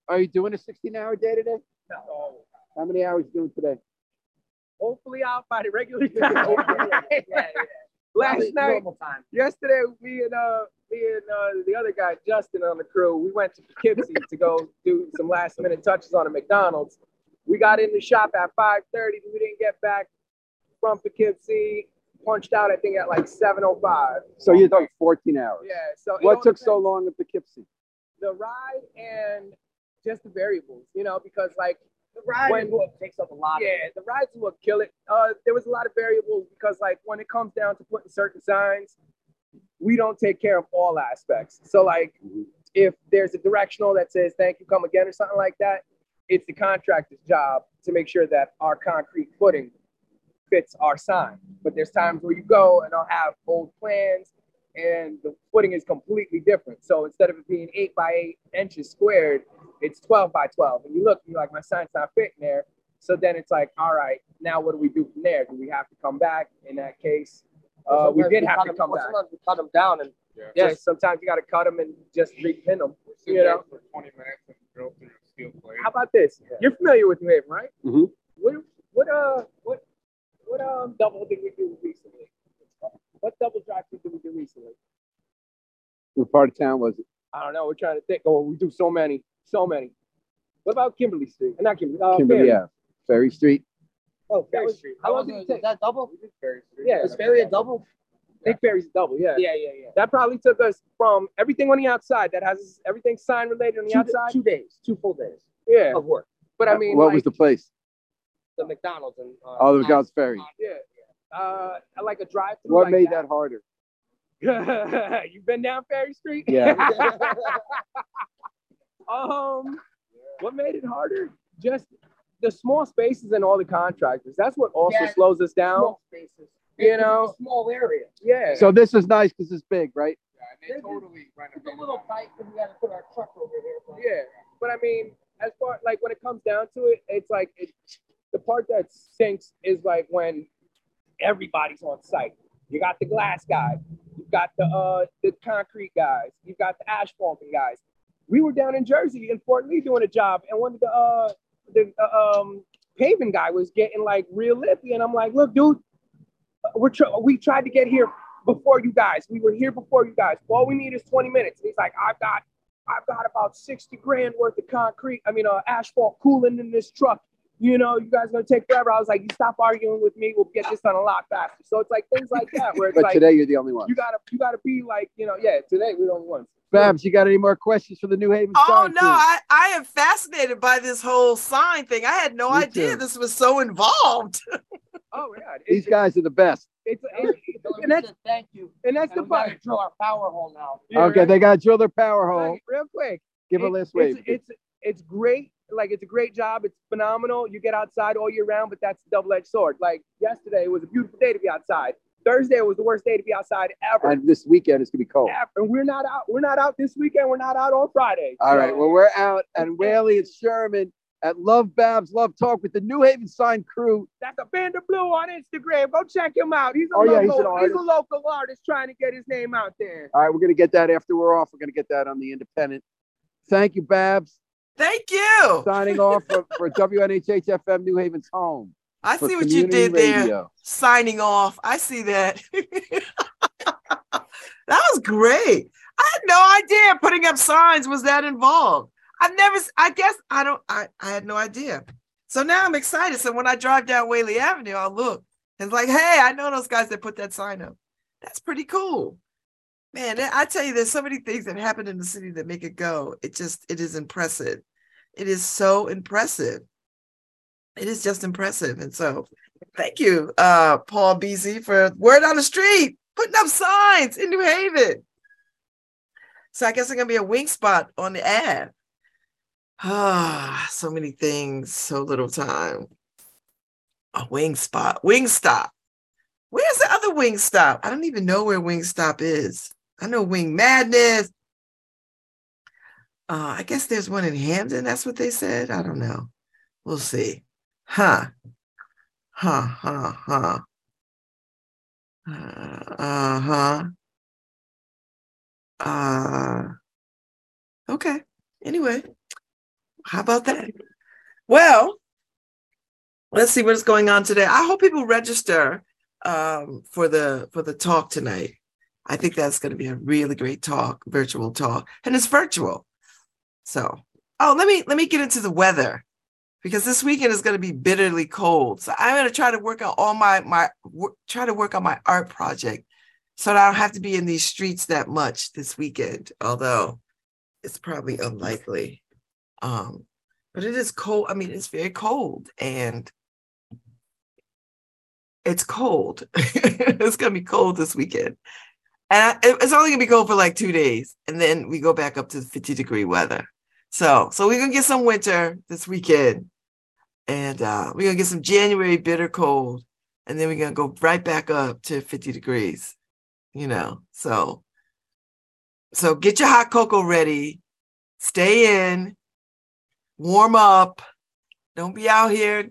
Are you doing a 16 hour day today? No. How many hours you doing today? Hopefully I'll find it regular time. yeah, yeah. Last Probably night, time. yesterday, me and uh, me and uh, the other guy, Justin, on the crew, we went to Poughkeepsie to go do some last minute touches on a McDonald's. We got in the shop at 5:30. We didn't get back from Poughkeepsie. Punched out, I think, at like 7:05. So you're talking 14 hours. Yeah. So What took so long at Poughkeepsie? The ride and just the variables, you know, because like The ride When- book takes up a lot. yeah, the rides will kill it. Uh, there was a lot of variables because, like, when it comes down to putting certain signs, we don't take care of all aspects. So, like, mm-hmm. if there's a directional that says "Thank you, come again" or something like that, it's the contractor's job to make sure that our concrete footing fits our sign. But there's times where you go and I'll have old plans and the footing is completely different. So instead of it being eight by eight inches squared, it's 12 by 12. And you look, and you're like, my sign's not fitting there. So then it's like, all right, now what do we do from there? Do we have to come back? In that case, uh, we Sometimes did have cut to 'em- come or back. Sometimes we cut them down and Yeah, Just- sometimes you got to cut them and just repin them. We sit You know? for 20 minutes and drill through a steel plate. How about this? You're familiar with New Haven, right? Mhm. What what uh what what um double did we do recently? What double drive did we do recently? What part of town was it? I don't know. We're trying to think. Oh, we do so many, so many. What about Kimberly Street? And not Kimberly. Uh, Kimberly Ferry. Ave. Ferry Street. Oh, That Ferry was- Street. How How long long did it take? that double? We did Ferry Street. Yeah, Is Ferry a double? Big Ferry's a double. Yeah. Yeah, yeah, yeah. That probably took us from everything on the outside that has everything sign related on the Two, outside. two days, two full days Yeah. of work. But I mean, what like, was the place? The McDonald's and uh, Oh, the McDonald's Ferry. yeah. Uh, I like a drive through. What like made that harder? You've been down Ferry Street? Yeah. um, what made it harder? Just the small spaces and all the contractors. That's what also Yeah. slows us down. small spaces. You It's a know? small area. Yeah. So this is nice because it's big, right? Yeah, and they totally It's a renovated little tight because we got to put our truck over here. but- yeah, but I mean, as far like when it comes down to it, it's like it, the part that stinks is like when everybody's on site. You got the glass guy, you got the uh the concrete guys, you got the asphalting guys. We were down in Jersey in Fort Lee doing a job, and one of the uh the um paving guy was getting like real lippy, and I'm like, look, dude, we're tr- we tried to get here before you guys. We were here before you guys. All we need is 20 minutes. And he's like, I've got I've got about 60 grand worth of concrete, I mean, uh, asphalt cooling in this truck. You know, you guys gonna take forever. I was like, you stop arguing with me. We'll get this done a lot faster. So it's like things like that where it's But like today you're the only one. you gotta you gotta be like, you know, yeah, today we're the only ones. Babs, you got any more questions for the New Haven Oh Sign no, I, I am fascinated by this whole sign thing. I had no Me idea too. this was so involved. Oh yeah, These it's, guys are the best. it's, So it's, and that's thank you. and that's And the we got to part. drill our power hole now. Okay, right. they got to drill their power hole. Real quick. Give a it- list it's, wave. it's it's great. Like it's a great job. It's phenomenal. You get outside all year round, but that's the double-edged sword. Like yesterday was a beautiful day to be outside. Thursday was the worst day to be outside ever. And this weekend it's gonna be cold. ever. And we're not out. We're not out this weekend. We're not out on Friday. All right. So- Well, we're out and Whaley and Sherman at Love Babs Love Talk with the New Haven Sign Crew. That's a Band of Blue on Instagram. Go check him out. He's a Oh, yeah, he's local. he's, a artist. local artist trying to get his name out there. All right, we're gonna get that after we're off. We're gonna get that on the Independent. Thank you, Babs. Thank you. Signing off for, for WNHH FM New Haven's home. I see what you did there. Signing off. I see that. that was great. I had no idea putting up signs was that involved. I've never, I guess I don't, I, I had no idea. So now I'm excited. So when I drive down Whaley Avenue, I'll look. It's like, hey, I know those guys that put that sign up. That's pretty cool. Man, I tell you, there's so many things that happen in the city that make it go. It just, it is impressive. It is so impressive. It is just impressive. And so thank you, uh, Paul BZ, for word on the street, putting up signs in New Haven. So I guess I'm gonna be a wing spot on the ad. Ah, so many things, so little time. A wing spot, wing stop. Where's the other wing stop? I don't even know where wing stop is. I know Wing Madness. Uh, I guess there's one in Hamden. That's what they said. I don't know. We'll see. Huh. Huh, huh, huh. Uh huh. Uh, Okay. Anyway, how about that? Well, let's see what's going on today. I hope people register um, for the for the talk tonight. I think that's going to be a really great talk, virtual talk, and it's virtual. So, oh, let me let me get into the weather because this weekend is going to be bitterly cold. So I'm going to try to work on all my my try to work on my art project so that I don't have to be in these streets that much this weekend. Although it's probably unlikely. Um, but it is cold. I mean, it's very cold and it's cold. it's gonna be cold this weekend. And it's only gonna be cold for like two days, and then we go back up to 50 degree weather. So, so we're gonna get some winter this weekend, and uh, we're gonna get some January bitter cold, and then we're gonna go right back up to 50 degrees. You know, so so get your hot cocoa ready, stay in, warm up. Don't be out here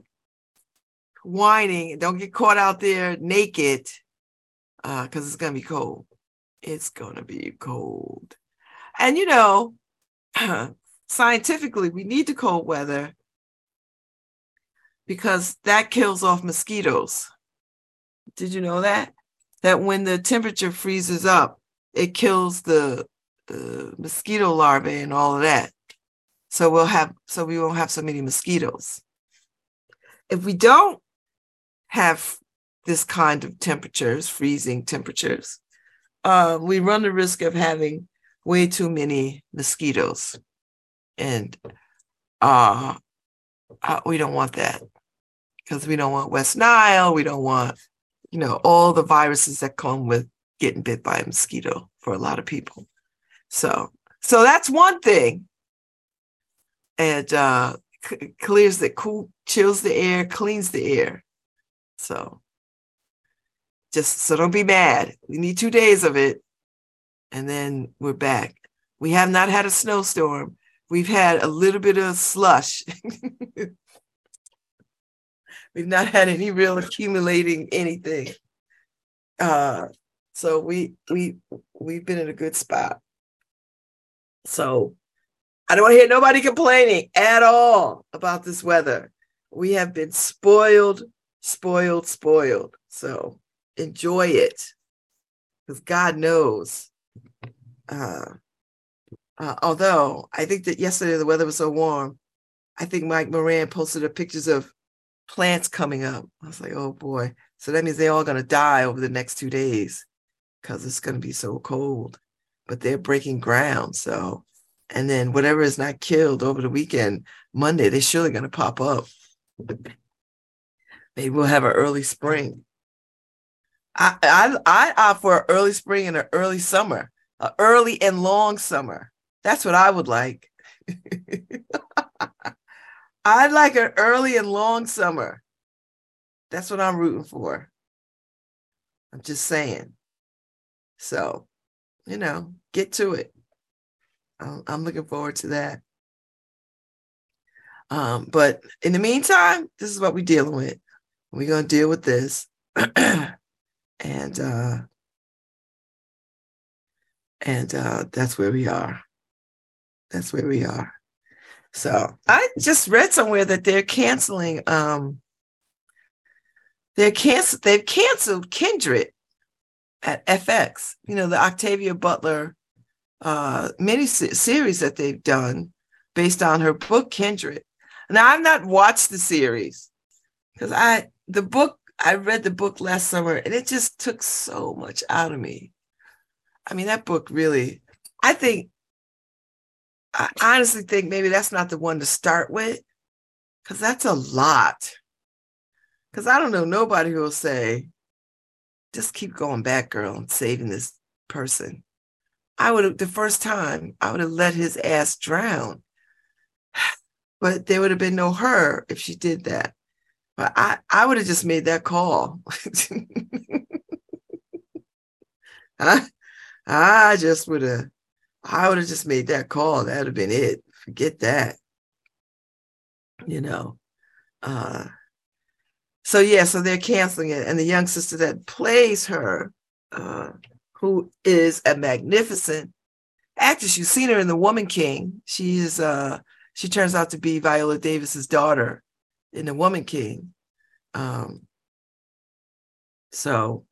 whining. Don't get caught out there naked because uh, it's to be cold. It's to be cold. And you know, scientifically, we need the cold weather because that kills off mosquitoes. Did you know that? That when the temperature freezes up, it kills the uh, mosquito larvae and all of that. So we'll have so we won't have so many mosquitoes. If we don't have this kind of temperatures, freezing temperatures, uh, we run the risk of having way too many mosquitoes, and uh, we don't want that because we don't want West Nile. We don't want you know all the viruses that come with getting bit by a mosquito for a lot of people. So, so that's one thing. And uh, c- clears the cool, chills the air, cleans the air. So, just so don't be mad. We need two days of it, and then we're back. We have not had a snowstorm. We've had a little bit of slush. We've not had any real accumulating anything. Uh, so we we we've been in a good spot. So I don't want to hear nobody complaining at all about this weather. We have been spoiled, spoiled, spoiled. So enjoy it because God knows. Uh, uh, although I think that yesterday the weather was so warm, I think Mike Moran posted up pictures of plants coming up. I was like, oh boy. So that means they're all going to die over the next two days because it's going to be so cold but they're breaking ground. So, and then whatever is not killed over the weekend, Monday, they're surely going to pop up. Maybe we'll have an early spring. I, I, I opt for an early spring and an early summer, an early and long summer. That's what I would like. I'd like an early and long summer. That's what I'm rooting for. I'm just saying. So, you know, get to it. I'm looking forward to that. Um, but in the meantime, this is what we're dealing with. We're going to deal with this. and uh, and uh, that's where we are. That's where we are. So I just read somewhere that they're canceling. Um, they're cancel. They've canceled Kindred at FX. You know, the Octavia Butler uh, mini series that they've done based on her book Kindred. Now I've not watched the series because I the book I read the book last summer and it just took so much out of me. I mean, that book really, I think, I honestly think maybe that's not the one to start with because that's a lot. Because I don't know nobody who will say, just keep going back, girl, and saving this person. I would have, the first time, I would have let his ass drown. But there would have been no her if she did that. But I, I would have just made that call. I, I just would have, I would have just made that call. That would have been it. Forget that. You know. Uh, so yeah, so they're canceling it. And the young sister that plays her, uh, who is a magnificent actress. You've seen her in The Woman King. She's uh she turns out to be Viola Davis's daughter in The Woman King. Um so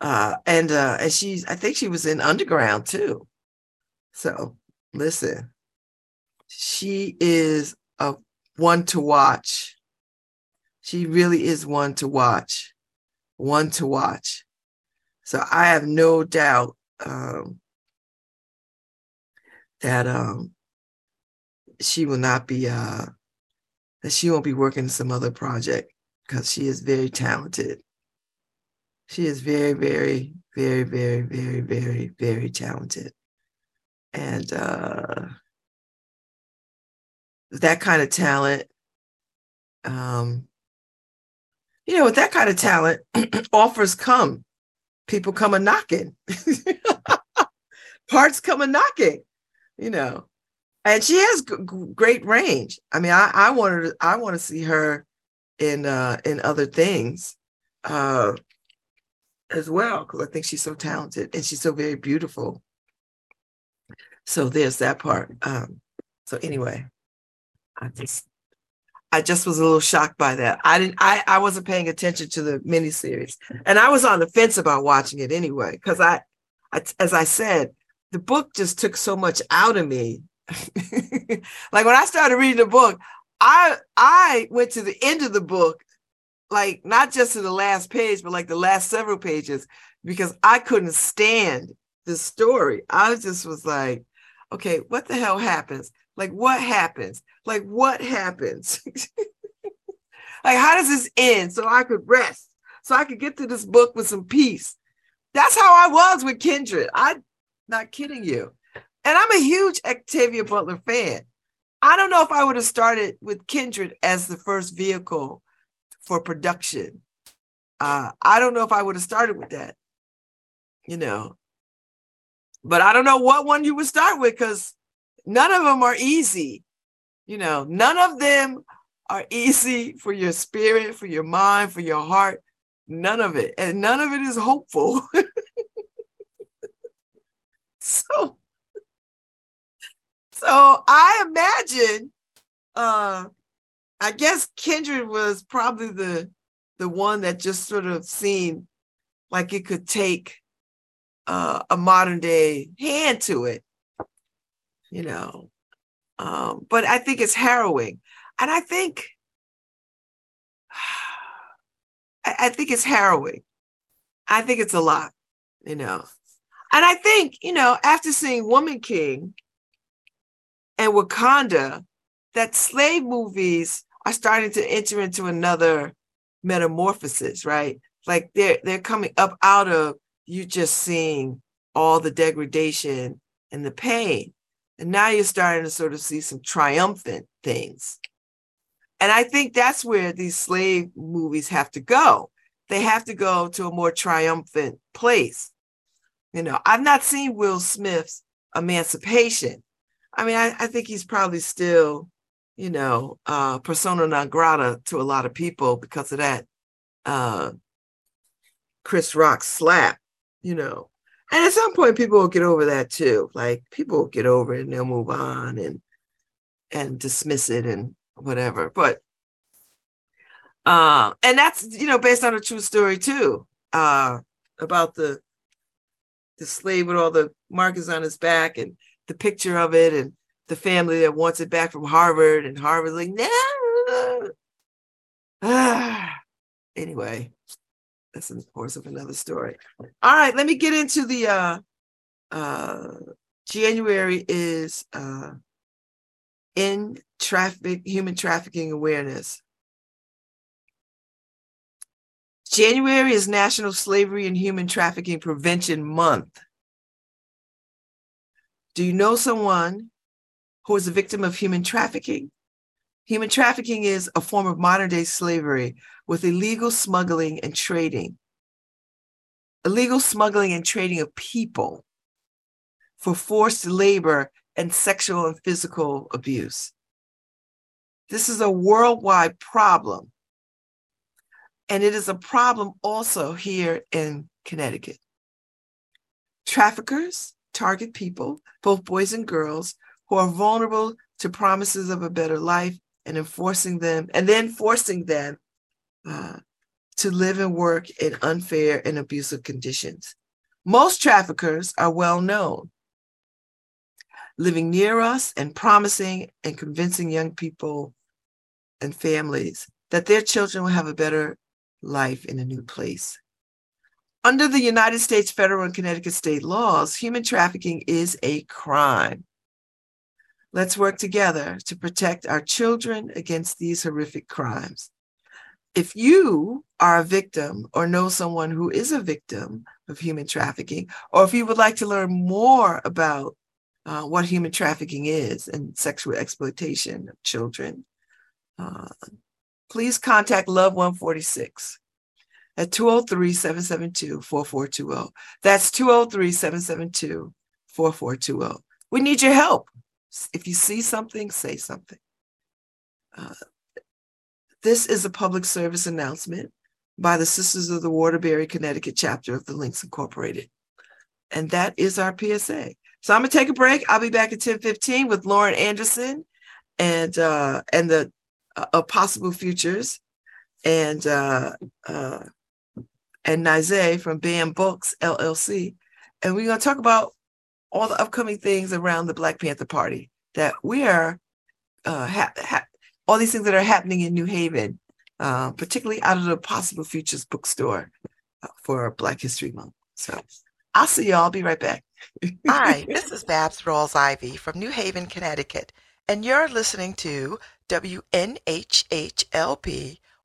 uh and uh and she's I think she was in Underground too. So listen, she is a one to watch. She really is one to watch. One to watch. So I have no doubt um, that um, she will not be uh, that she won't be working some other project because she is very talented. She is very, very, very, very, very, very, very talented. And uh, that kind of talent, um, you know, with that kind of talent, offers come. People come a knocking. Parts come a knocking, you know. And she has g- great range. I mean, I, I wanted I want to see her in uh in other things uh as well because I think she's so talented and she's so very beautiful. So there's that part. Um, so anyway, I just I just was a little shocked by that. I didn't I I wasn't paying attention to the miniseries. And I was on the fence about watching it anyway, because I, I as I said, the book just took so much out of me. like when I started reading the book, I I went to the end of the book, like not just to the last page, but like the last several pages, because I couldn't stand the story. I just was like, okay, what the hell happens? Like, what happens? Like, what happens? like, how does this end so I could rest, so I could get to this book with some peace? That's how I was with Kindred. I'm not kidding you. And I'm a huge Octavia Butler fan. I don't know if I would have started with Kindred as the first vehicle for production. Uh, I don't know if I would have started with that, you know. But I don't know what one you would start with because none of them are easy. You know, none of them are easy for your spirit, for your mind, for your heart. None of it. And none of it is hopeful. so, so I imagine uh I guess Kindred was probably the the one that just sort of seemed like it could take uh, a modern day hand to it you know. Um, but I think it's harrowing. And I think I, I think it's harrowing. I think it's a lot, you know. And I think, you know, after seeing Woman King and Wakanda, that slave movies are starting to enter into another metamorphosis, right? Like they're they're coming up out of you just seeing all the degradation and the pain. And now you're starting to sort of see some triumphant things. And I think that's where these slave movies have to go. They have to go to a more triumphant place. You know, I've not seen Will Smith's Emancipation. I mean, I, I think he's probably still, you know, uh, persona non grata to a lot of people because of that uh, Chris Rock slap, you know. And at some point, people will get over that too. Like people will get over it and they'll move on and and dismiss it and whatever. But uh, and that's you know based on a true story too uh, about the the slave with all the markers on his back and the picture of it and the family that wants it back from Harvard and Harvard's like no. Ah. Anyway, that's in the course of another story. All right, let me get into the uh uh January is uh in traffic human trafficking awareness. January is National Slavery and Human Trafficking Prevention Month. Do you know someone who is a victim of human trafficking? Human trafficking is a form of modern day slavery with illegal smuggling and trading. Illegal smuggling and trading of people for forced labor and sexual and physical abuse. This is a worldwide problem. And it is a problem also here in Connecticut. Traffickers target people, both boys and girls, who are vulnerable to promises of a better life and enforcing them, and then forcing them uh, to live and work in unfair and abusive conditions. Most traffickers are well known, living near us and promising and convincing young people and families that their children will have a better life in a new place. Under the United States federal and Connecticut state laws, human trafficking is a crime. Let's work together to protect our children against these horrific crimes. If you are a victim or know someone who is a victim of human trafficking, or if you would like to learn more about uh, what human trafficking is and sexual exploitation of children, uh, please contact Love 146 at 203 772 4420. That's 203 772 4420. We need your help. If you see something, say something. Uh, this is a public service announcement by the Sisters of the Waterbury, Connecticut chapter of the Links Incorporated. And that is our PSA. So I'm gonna take a break. I'll be back at 10:15 with Lauren Anderson and uh and the uh, possible futures and uh uh and Nize from BAM Books LLC. And we're gonna talk about all the upcoming things around the Black Panther Party that we are uh ha- ha- all these things that are happening in New Haven, uh, particularly out of the Possible Futures bookstore uh, for Black History Month. So I'll see y'all. I'll be right back. Hi, this is Babs Rawls Ivy from New Haven, Connecticut, and you're listening to WNHHLP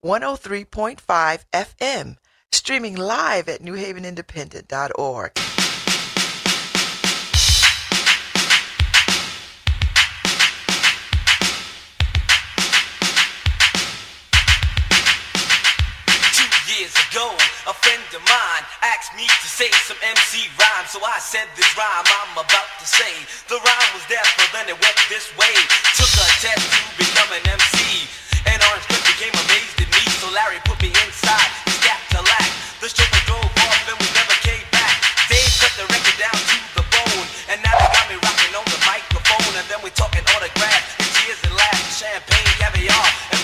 103.5 FM, streaming live at newhavenindependent.org. friend of mine asked me to say some MC rhyme, so I said this rhyme I'm about to say. The rhyme was but then it went this way. Took a test to become an MC, and Orange Cliff became amazed at me, so Larry put me inside gap to lack. The chauffeur drove off and we never came back. Dave cut the record down to the bone, and now they got me rocking on the microphone, and then we talking autographs, and tears and laughs, champagne, caviar, and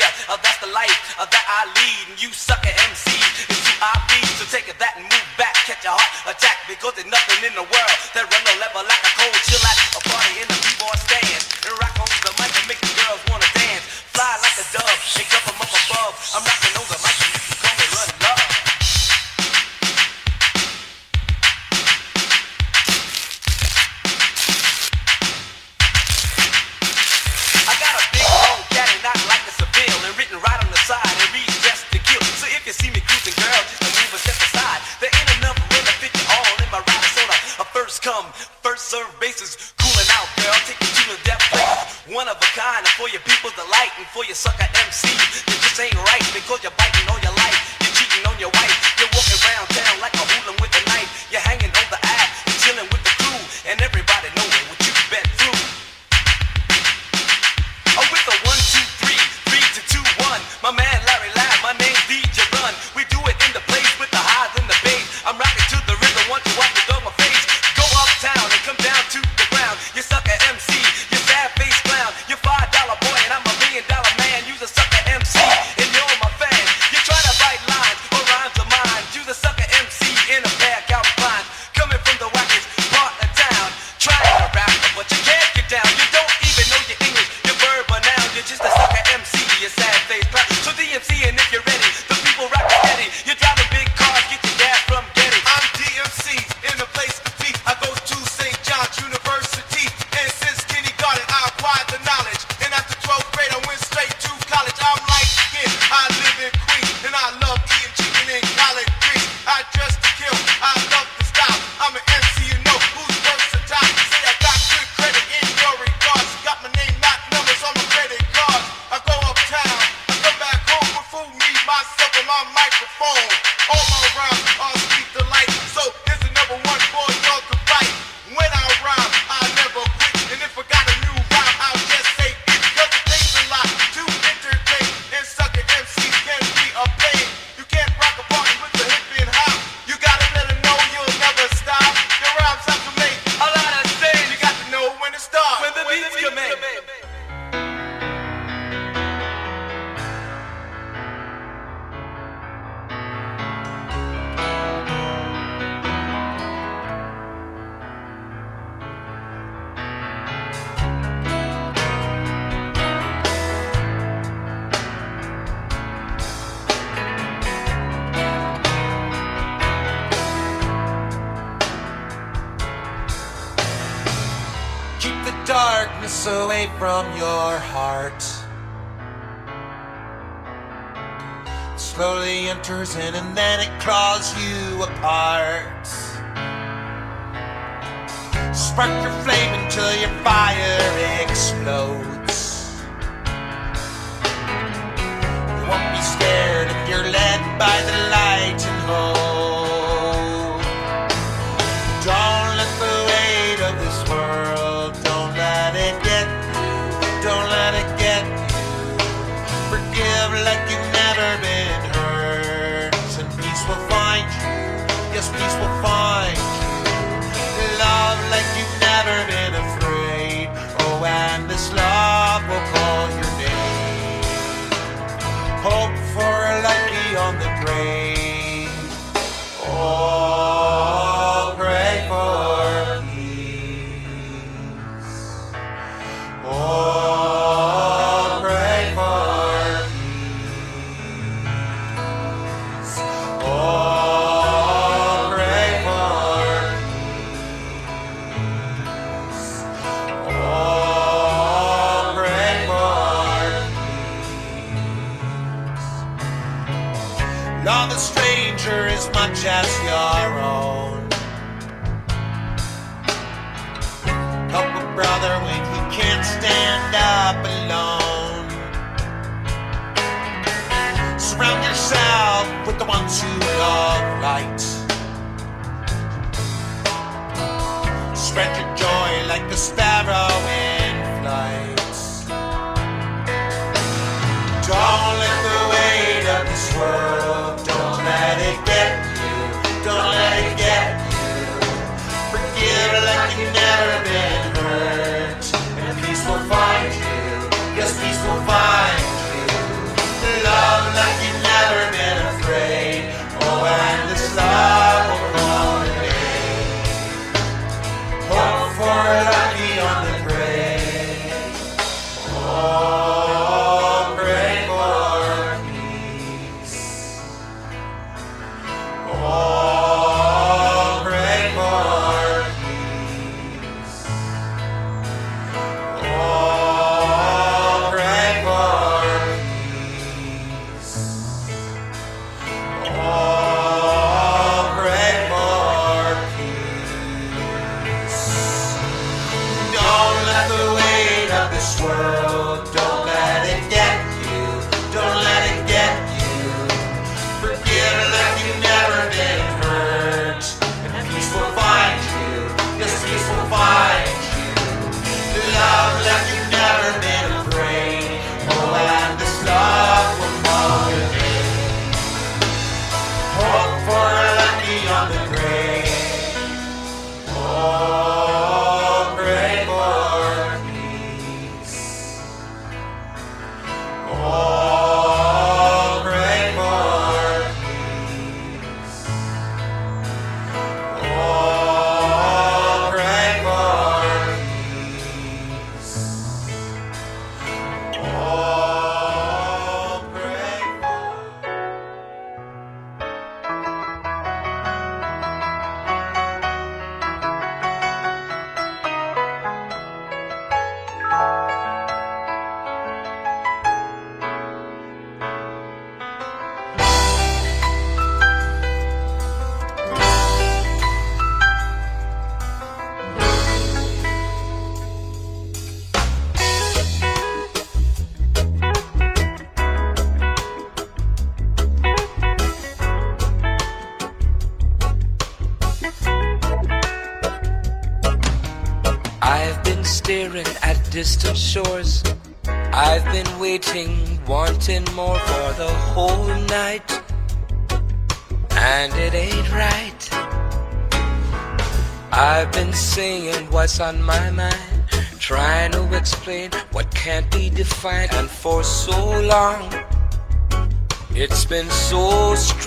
You uh, that's the life uh, that I lead, and you sucker MC is who I be. So take that and move back, catch a heart attack, because there's nothing in the world that run no level like a serve basis, cooling out, girl, I'll take you to the depth place. One of a kind, and for your people's delight, and for your sucker MC, you just ain't right because you're biting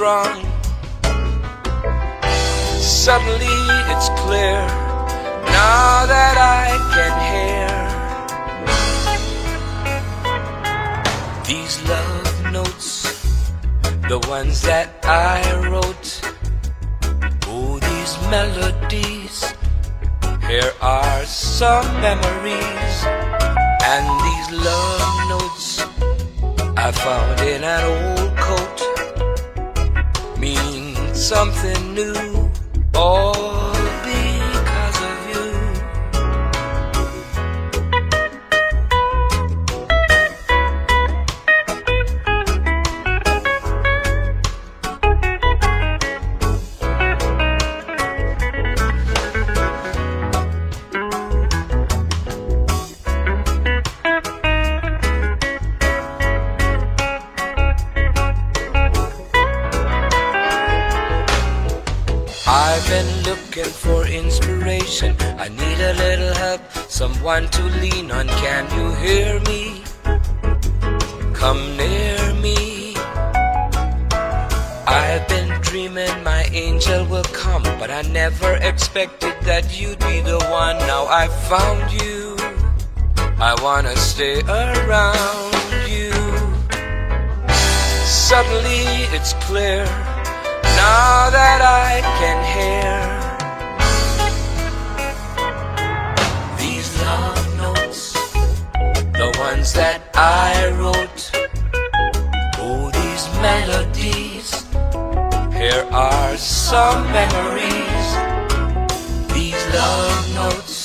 so I wanna stay around you. Suddenly it's clear, now that I can hear these love notes, the ones that I wrote. Oh, these melodies, here are some memories, these love notes.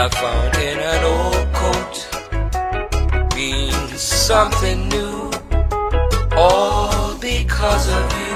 I found in an old coat means something new, all because of you.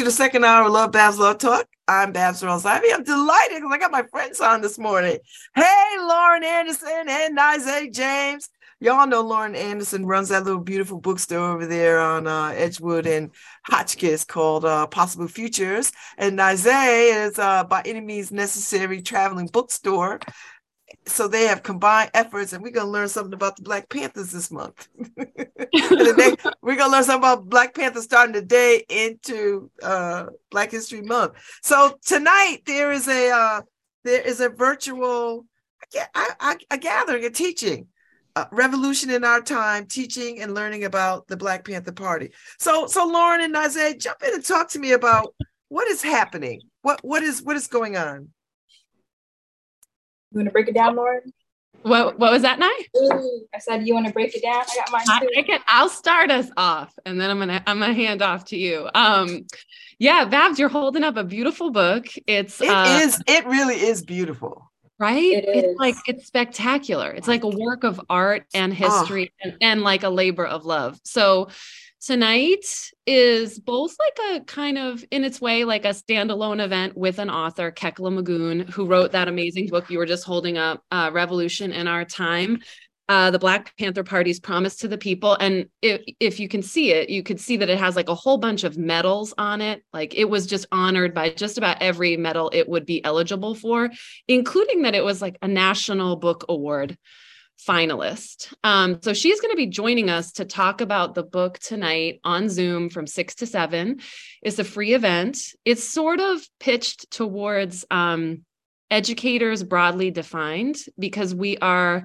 To the second hour of Love Babs Love Talk. I'm Babs Rose. I'm delighted because I got my friends on this morning. Hey, Lauren Anderson and Nizay James. Y'all know Lauren Anderson runs that little beautiful bookstore over there on uh, Edgewood and Hotchkiss called uh, Possible Futures. And Nizay is uh, by any means necessary traveling bookstore. So they have combined efforts, and we're gonna learn something about the Black Panthers this month. Today, we're gonna learn something about Black Panther starting today into uh, Black History Month. So tonight there is a uh, there is a virtual I, I, a gathering, a teaching, uh, revolution in our time, teaching and learning about the Black Panther Party. So so Lauren and Isaiah, jump in and talk to me about what is happening. What what is what is going on? You want to break it down, Lauren? What what was that, Nye? I said you want to break it down. I got mine I, too. I can, I'll start us off, and then I'm gonna I'm gonna hand off to you. Um, yeah, Babs, you're holding up a beautiful book. It's It uh, is. It really is beautiful. right. It it's is. like it's spectacular. It's like a work of art and Ah. history, and, and like a labor of love. So tonight is both like a kind of in its way like a standalone event with an author kekla magoon who wrote that amazing book you were just holding up uh, revolution in our time. Uh, the black panther party's promise to the people. And if, if you can see it you could see that it has like a whole bunch of medals on it. Like it was just honored by just about every medal it would be eligible for including that it was like a national book award finalist. Um, so she's going to be joining us to talk about the book tonight on Zoom from six to seven. It's a free event. It's sort of pitched towards um, educators broadly defined because we are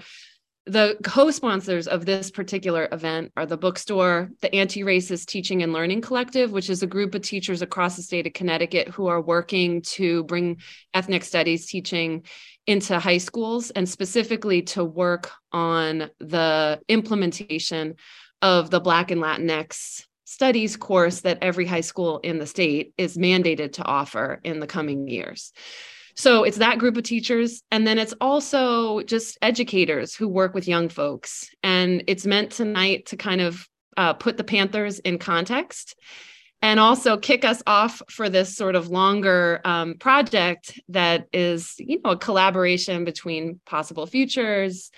the co-sponsors of this particular event are the bookstore the anti-racist teaching and learning collective which is a group of teachers across the state of connecticut who are working to bring ethnic studies teaching into high schools and specifically to work on the implementation of the black and latinx studies course that every high school in the state is mandated to offer in the coming years so it's that group of teachers. And then it's also just educators who work with young folks. And it's meant tonight to kind of uh, put the Panthers in context and also kick us off for this sort of longer um, project that is, you know, a collaboration between Possible Futures,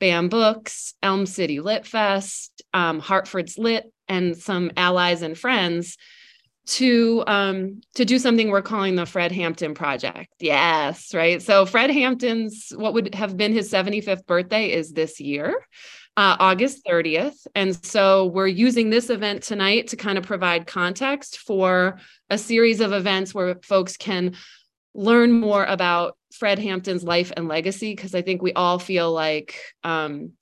BAM Books, Elm City Lit Fest, um, Hartford's Lit, and some allies and friends to um to do something we're calling the Fred Hampton project. Yes, right. So Fred Hampton's what would have been his 75th birthday is this year. Uh, August 30th. And so we're using this event tonight to kind of provide context for a series of events where folks can learn more about Fred Hampton's life and legacy, because I think we all feel like um,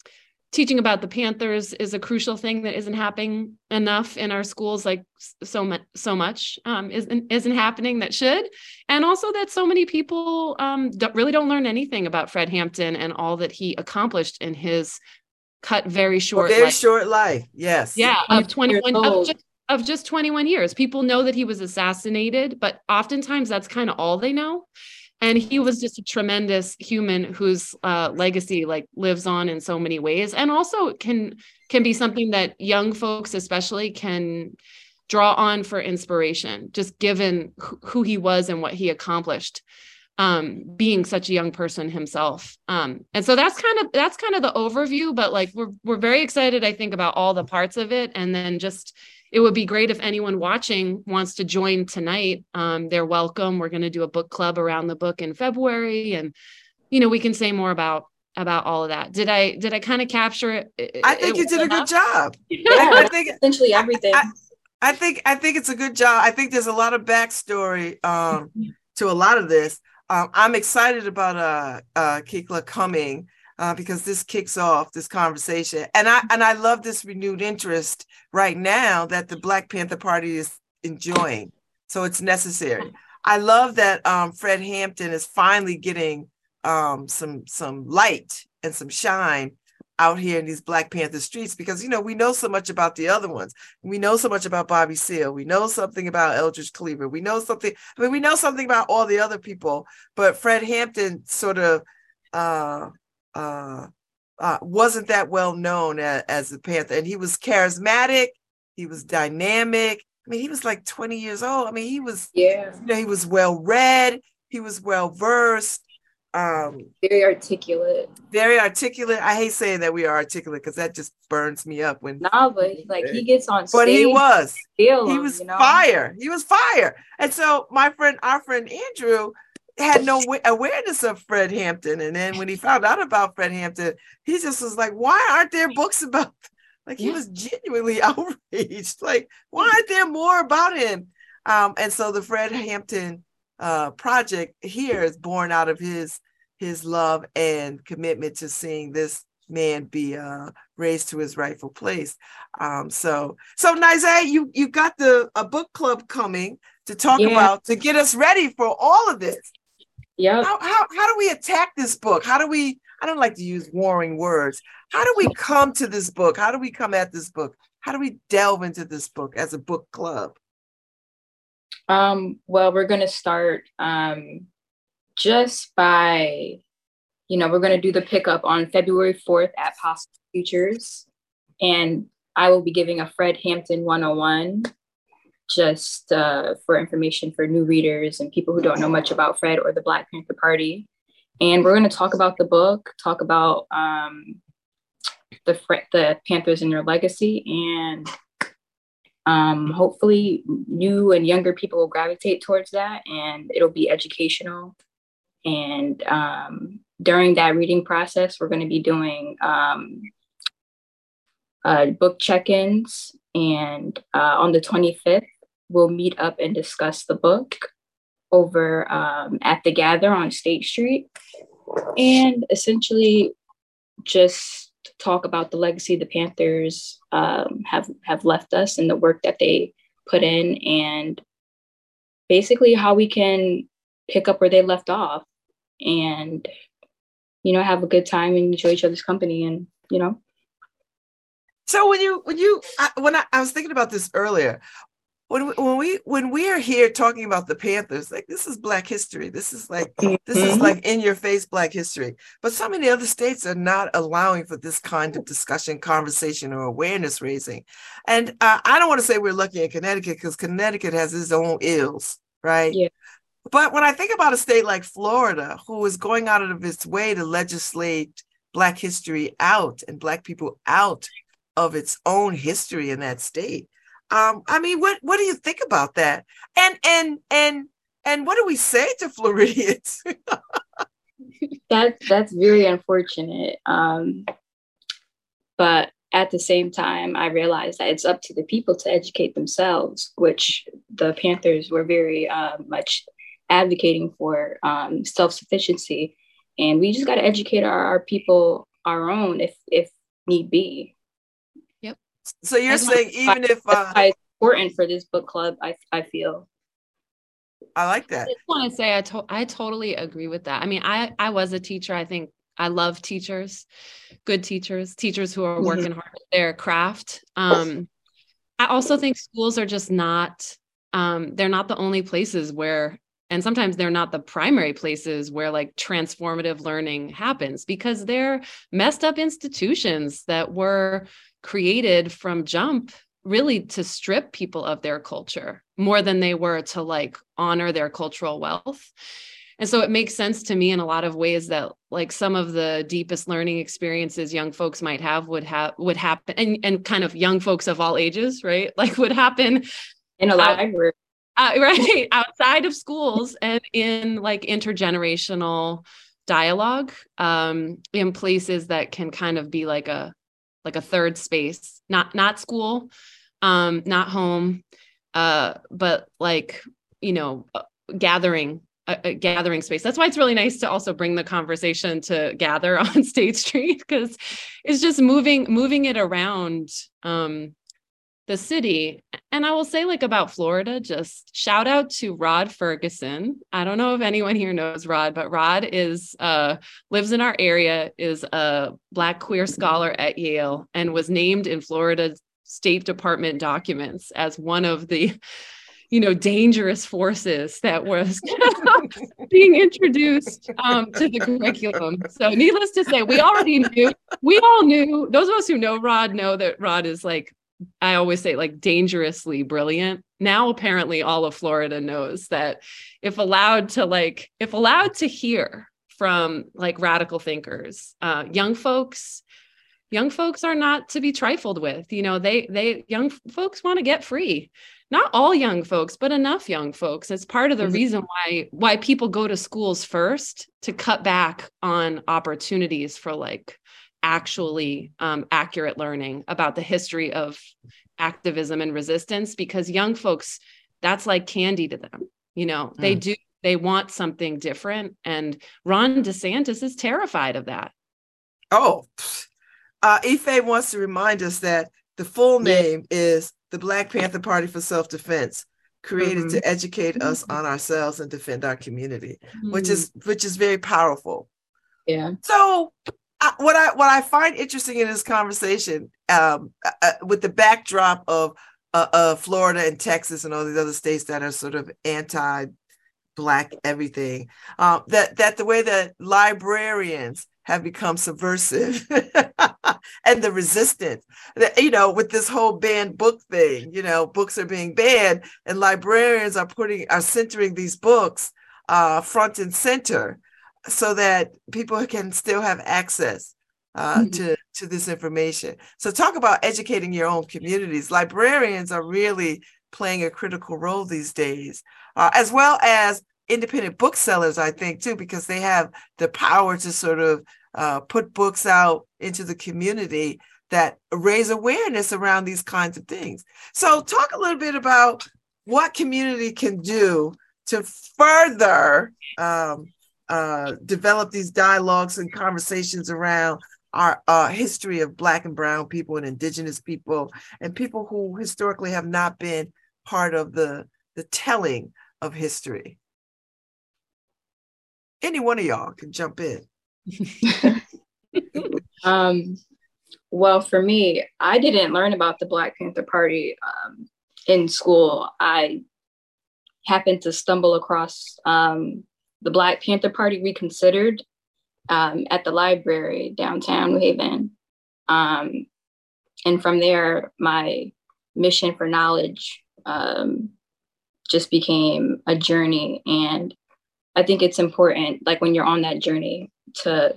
teaching about the Panthers is a crucial thing that isn't happening enough in our schools, like so much, so much um, isn't isn't happening that should, and also that so many people um, don't, really don't learn anything about Fred Hampton and all that he accomplished in his cut very A short, very life. short life. Yes. yeah, of twenty one of just, of just twenty one years. People know that he was assassinated, but oftentimes that's kind of all they know and he was just a tremendous human whose uh, legacy like lives on in so many ways and also can can be something that young folks especially can draw on for inspiration just given who, who he was and what he accomplished um, being such a young person himself um, and so that's kind of that's kind of the overview but like we're we're very excited i think about all the parts of it and then just it would be great if anyone watching wants to join tonight. Um, they're welcome. We're going to do a book club around the book in February, and you know we can say more about about all of that. Did I did I kind of capture it? I think you did a good job. Yeah, I, I think essentially everything. I, I think I think it's a good job. I think there's a lot of backstory um, to a lot of this. Um, I'm excited about uh, uh, Kikla coming uh, because this kicks off this conversation, and I and I love this renewed interest right now that the Black Panther Party is enjoying. So it's necessary. I love that um, Fred Hampton is finally getting um, some some light and some shine out here in these Black Panther streets because you know we know so much about the other ones. We know so much about Bobby Seale. We know something about Eldridge Cleaver. We know something. I mean, we know something about all the other people, but Fred Hampton sort of uh, uh, uh, wasn't that well known as, as the Panther, and he was charismatic. He was dynamic. I mean, he was like 20 years old. I mean, he was Yeah. you know, he was well read, he was well versed, um, Very articulate. very articulate. I hate saying that we are articulate because that just burns me up when Nah, but like he gets on stage. but he was he him, was you know? fire he was fire and so my friend our friend andrew had no awareness of fred hampton and then when he found out about fred hampton he just was like why aren't there books about like he was genuinely outraged like why aren't there more about him um and so the fred hampton uh project here is born out of his his love and commitment to seeing this man be uh raised to his rightful place. Um so so Nize, you you got the a book club coming to talk Yeah. about to get us ready for all of this. Yeah how, how how do we attack this book? How do we i don't like to use warring words. How do we come to this book? How do we come at this book? How do we delve into this book as a book club Um, well, we're gonna start um just by, you know, we're gonna do the pickup on February 4th at Possible Futures. And I will be giving a Fred Hampton 101 just uh, for information for new readers and people who don't know much about Fred or the Black Panther Party. And we're going to talk about the book, talk about um, the the Panthers and their legacy, and um, hopefully new and younger people will gravitate towards that, and it'll be educational. And um, during that reading process, we're going to be doing um, uh, book check-ins, and uh, on the 25th, we'll meet up and discuss the book over um, at the Gather on State Street, and essentially just talk about the legacy the Panthers um, have have left us and the work that they put in, and basically how we can pick up where they left off, and you know have a good time and enjoy each other's company, and you know. So when you when you I, when I, I was thinking about this earlier, when we, when we when we are here talking about the Panthers, like this is Black history. This is like this is Mhm. like in your face Black history. But so many other states are not allowing for this kind of discussion, conversation, or awareness raising. And uh, I don't want to say we're lucky in Connecticut because Connecticut has its own ills, right? Yeah. But when I think about a state like Florida, who is going out of its way to legislate Black history out and Black people out of its own history in that state, um, I mean, what what do you think about that? And and and and what do we say to Floridians? that that's very unfortunate. Um, but at the same time, I realized that it's up to the people to educate themselves, which the Panthers were very uh, much advocating for um, self sufficiency, and we just got to educate our, our people our own if if need be. Yep. So you're That's saying even if that's uh, why it's important for this book club, I I feel. I like that. I just want to say I to- I totally agree with that. I mean, I I was a teacher. I think I love teachers, good teachers, teachers who are Mhm. working hard at their craft. Um, I also think schools are just not um, they're not the only places where and sometimes they're not the primary places where like transformative learning happens because they're messed up institutions that were created from jump really to strip people of their culture more than they were to like honor their cultural wealth. And so it makes sense to me in a lot of ways that like some of the deepest learning experiences young folks might have would have would happen and, and kind of young folks of all ages, right? Like would happen in a library. uh, right outside of schools and in like intergenerational dialogue um in places that can kind of be like a like a third space not not school um not home uh but like you know uh, gathering a, a gathering space. That's why it's really nice to also bring the conversation to gather on state street because it's just moving moving it around um the city. And I will say, like about Florida, just shout out to Rod Ferguson. I don't know if anyone here knows Rod, but Rod is uh lives in our area, is a black queer scholar at Yale, and was named in Florida State Department documents as one of the you know dangerous forces that was being introduced um, to the curriculum so needless to say we already knew we all knew those of us who know rod know that rod is like I always say like dangerously brilliant. Now apparently all of Florida knows that if allowed to like if allowed to hear from like radical thinkers, uh, young folks young folks are not to be trifled with. You know they they young folks want to get free. Not all young folks but enough young folks. It's part of the reason why why people go to schools first to cut back on opportunities for like actually um, accurate learning about the history of activism and resistance because young folks that's like candy to them you know they Mm. do they want something different and ron desantis is terrified of that Oh, uh, Ife wants to remind us that the full name is the Black Panther Party for Self Defense, created Mhm. to educate us on ourselves and defend our community, which Mm. is which is very powerful. Yeah. So, what I what I find interesting in this conversation, um, uh, uh, with the backdrop of uh, uh, Florida and Texas and all these other states that are sort of anti black everything uh, that that the way that librarians have become subversive and the resistance that you know with this whole banned book thing you know books are being banned and librarians are putting are centering these books uh, front and center so that people can still have access uh, to to this information. So talk about educating your own communities. Librarians are really playing a critical role these days uh, as well as independent booksellers, I think, too, because they have the power to sort of uh, put books out into the community that raise awareness around these kinds of things. So, talk a little bit about what community can do to further um, uh, develop these dialogues and conversations around our uh, history of Black and Brown people and Indigenous people and people who historically have not been part of the the telling of history. Any one of y'all can jump in. Um, well, for me, I didn't learn about the Black Panther Party um, in school. I happened to stumble across um, the Black Panther Party Reconsidered um, at the library downtown New Haven. Um, and from there, my mission for knowledge um, just became a journey. And I think it's important, like when you're on that journey, to,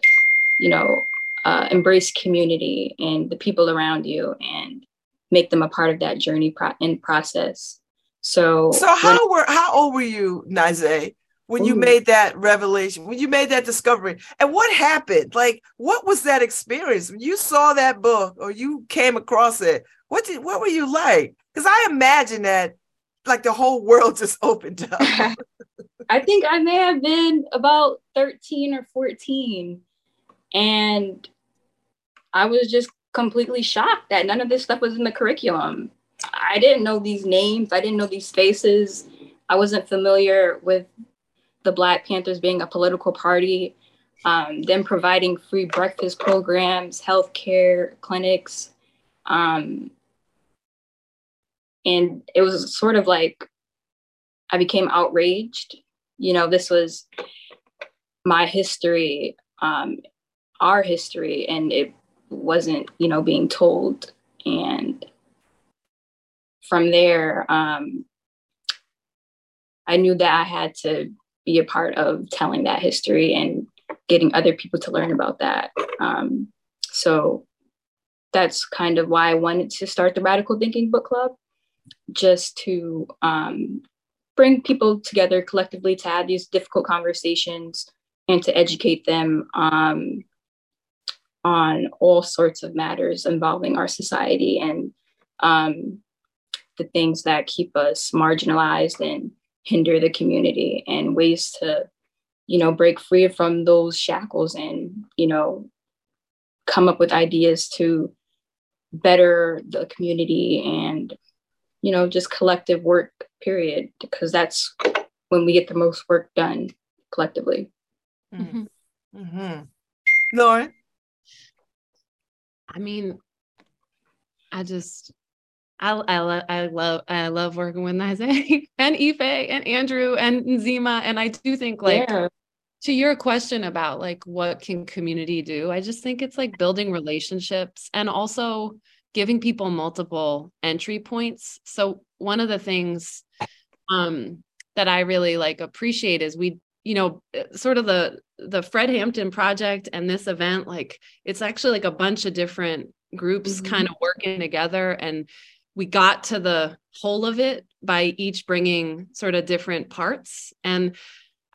you know, uh, embrace community and the people around you and make them a part of that journey pro- and process. So, So how were how old were you, Nize, when you made that revelation, when you made that discovery? And what happened? Like, what was that experience when you saw that book or you came across it? What did what were you like? Because I imagine that like the whole world just opened up. I think I may have been about 13 or 14. And I was just completely shocked that none of this stuff was in the curriculum. I didn't know these names, I didn't know these faces. I wasn't familiar with the Black Panthers being a political party, um, them providing free breakfast programs, healthcare clinics. Um, and it was sort of like I became outraged. You know, this was my history, um, our history, and it wasn't, you know, being told. And from there, um, I knew that I had to be a part of telling that history and getting other people to learn about that. Um, so that's kind of why I wanted to start the Radical Thinking Book Club, just to um, bring people together collectively to have these difficult conversations and to educate them um, on all sorts of matters involving our society and um, the things that keep us marginalized and hinder the community and ways to you know break free from those shackles and you know come up with ideas to better the community and you know just collective work period because that's when we get the most work done collectively Mm-hmm. Mm-hmm. Lauren? I mean, I just I I, lo- I love I love working with Nize and Ife and Andrew and Nzima. And I do think like Yeah. to your question about like what can community do, I just think it's like building relationships and also giving people multiple entry points. So one of the things um, that I really like appreciate is we, you know, sort of the the Fred Hampton project and this event, like it's actually like a bunch of different groups Mhm. kind of working together and we got to the whole of it by each bringing sort of different parts and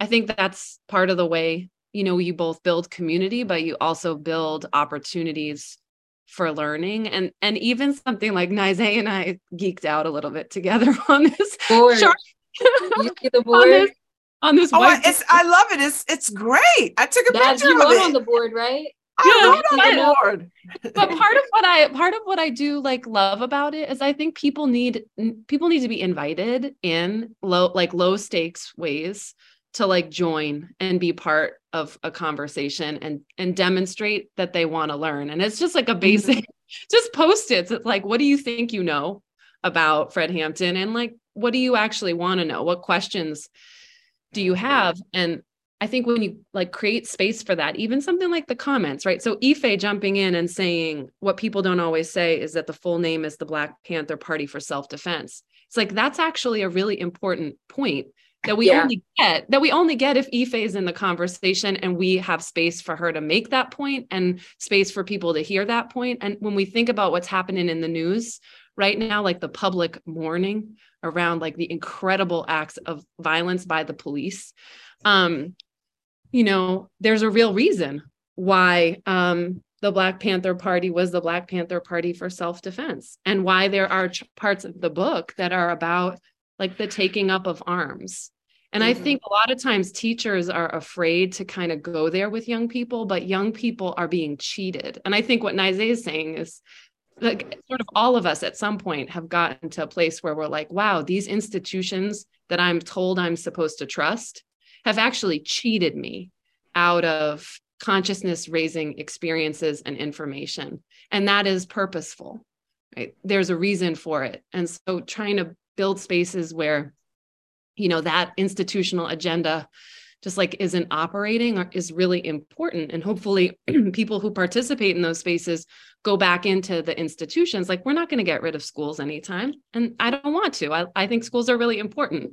i think that's part of the way you know you both build community but you also build opportunities for learning and and even something like Nize and I geeked out a little bit together on this Board. chart- You see the on this on this Oh, I, it's I love it. It's it's great. I took a Babs, picture you of it. on the board, right? I Yeah, on the but part of what I part of what I do like love about it is I think people need people need to be invited in low like low stakes ways to like join and be part of a conversation and and demonstrate that they want to learn. And it's just like a basic just post-its it's like what do you think you know about Fred Hampton? And like what do you actually want to know? What questions do you have? And I think when you like create space for that, even something like the comments, right? So Ife jumping in and saying what people don't always say is that the full name is the Black Panther Party for Self-Defense. It's like that's actually a really important point that we Yeah. only get that we only get if Ife is in the conversation and we have space for her to make that point and space for people to hear that point. And when we think about what's happening in the news right now, like the public mourning around like the incredible acts of violence by the police, um, you know, there's a real reason why um, the Black Panther Party was the Black Panther Party for self defense, and why there are ch- parts of the book that are about like the taking up of arms. And I Mhm. think a lot of times teachers are afraid to kind of go there with young people, but young people are being cheated. And I think what Nize is saying is like sort of all of us at some point have gotten to a place where we're like, wow, these institutions that I'm told I'm supposed to trust have actually cheated me out of consciousness raising experiences and information. And that is purposeful, right? There's a reason for it. And so trying to build spaces where, you know, that institutional agenda just like isn't operating is really important. And hopefully people who participate in those spaces go back into the institutions. Like we're not going to get rid of schools anytime. And I don't want to. I, I think schools are really important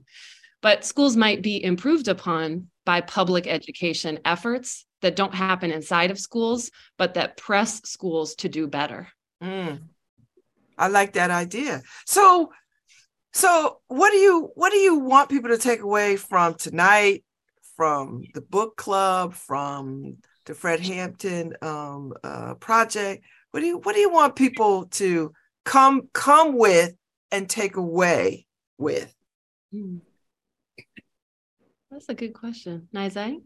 but schools might be improved upon by public education efforts that don't happen inside of schools, but that press schools to do better. Mm. I like that idea. So, so what do you what do you want people to take away from tonight, from the book club, from the Fred Hampton um, uh, project? What do you what do you want people to come come with and take away with? Hmm. That's a good question. Nizai,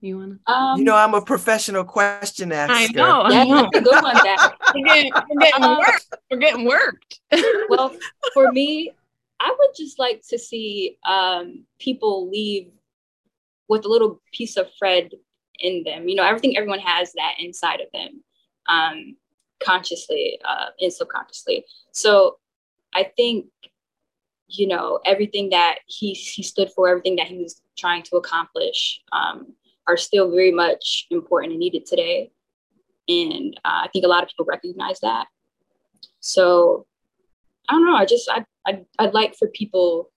you want to? Um, you know, I'm a professional question asker. I know. I That's know. a good one. That We're getting, we're getting Um, worked. We're getting worked. well, for me, I would just like to see um, people leave with a little piece of Fred in them. You know, everything everyone has that inside of them, um, consciously uh, and subconsciously. So I think, you know, everything that he he stood for, everything that he was trying to accomplish, um, are still very much important and needed today. And uh, I think a lot of people recognize that. So I don't know. I just I I'd, I'd like for people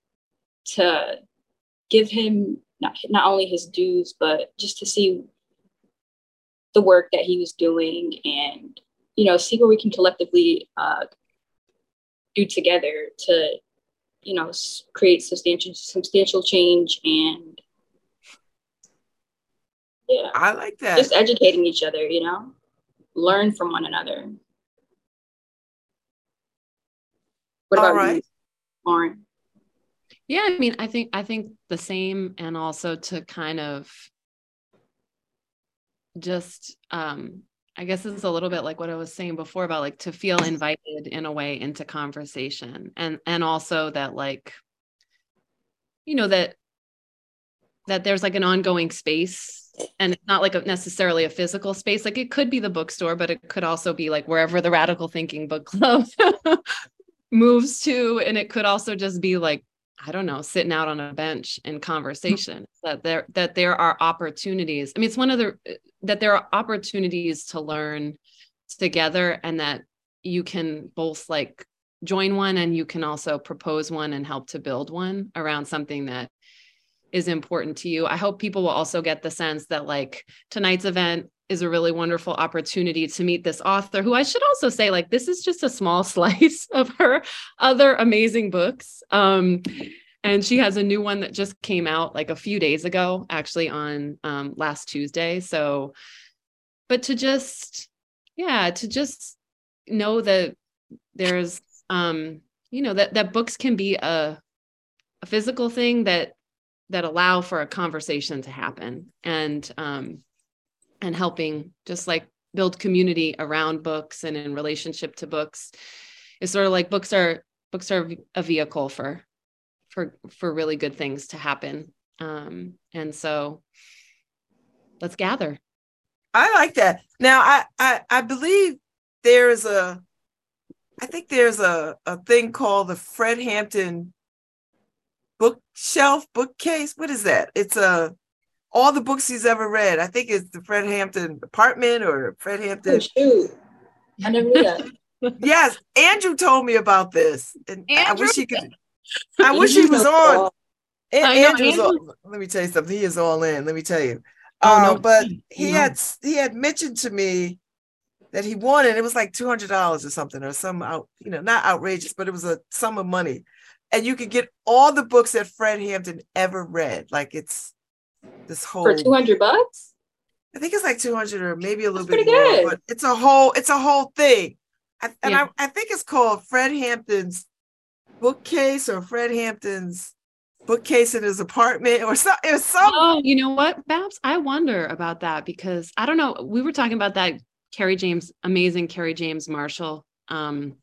to give him not not only his dues, but just to see the work that he was doing, and you know, see what we can collectively uh, do together to, you know, create substantial substantial change and yeah, I like that. just educating each other. You know, learn from one another. What All about right. you, Lauren? Yeah, I mean, I think I think the same, and also to kind of just um I guess it's a little bit like what I was saying before about like to feel invited in a way into conversation and and also that like you know that that there's like an ongoing space and it's not like a, necessarily a physical space. Like it could be the bookstore but it could also be like wherever the radical thinking book club moves to. And it could also just be like i don't know sitting out on a bench in mm. conversation that there that there are opportunities i mean it's one of the eh, that there are opportunities to learn together and that you can both like join one and you can also propose one and help to build one around something that is important to you. I hope people will also get the sense that like tonight's event is a really wonderful opportunity to meet this author who I should also say like this is just a small slice of her other amazing books. Um and she has a new one that just came out like a few days ago actually on um last Tuesday. So but to just yeah, to just know that there's um you know that that books can be a a physical thing that that allow for a conversation to happen and um and helping just like build community around books and in relationship to books is sort of like books are books are a vehicle for for for really good things to happen um and so let's gather I like that. Now I I, I believe there's a I think there's a, a thing called the Fred Hampton bookshelf bookcase. What is that? It's a all the books he's ever read. I think it's the Fred Hampton apartment or Fred Hampton. Oh, shoot. I never knew that. yes, Andrew told me about this, and I wish he could. I wish he was on. An- I know, Andrew's all, Andrew- let me tell you something. He is all in. Let me tell you. Oh, Uh, no, but he- he he had he had mentioned to me that he wanted. It was like two hundred dollars or something, or some out. You know, not outrageous, but it was a sum of money, and you could get all the books that Fred Hampton ever read. Like it's this whole For 200 bucks? I think it's like 200 or maybe a little That's bit pretty more, good. but it's a whole it's a whole thing. I, and Yeah. I, I think it's called Fred Hampton's bookcase or Fred Hampton's bookcase in his apartment or something. It was some Oh, you know what, Babs? I wonder about that because I don't know. We were talking about that Kerry James, amazing Kerry James Marshall um,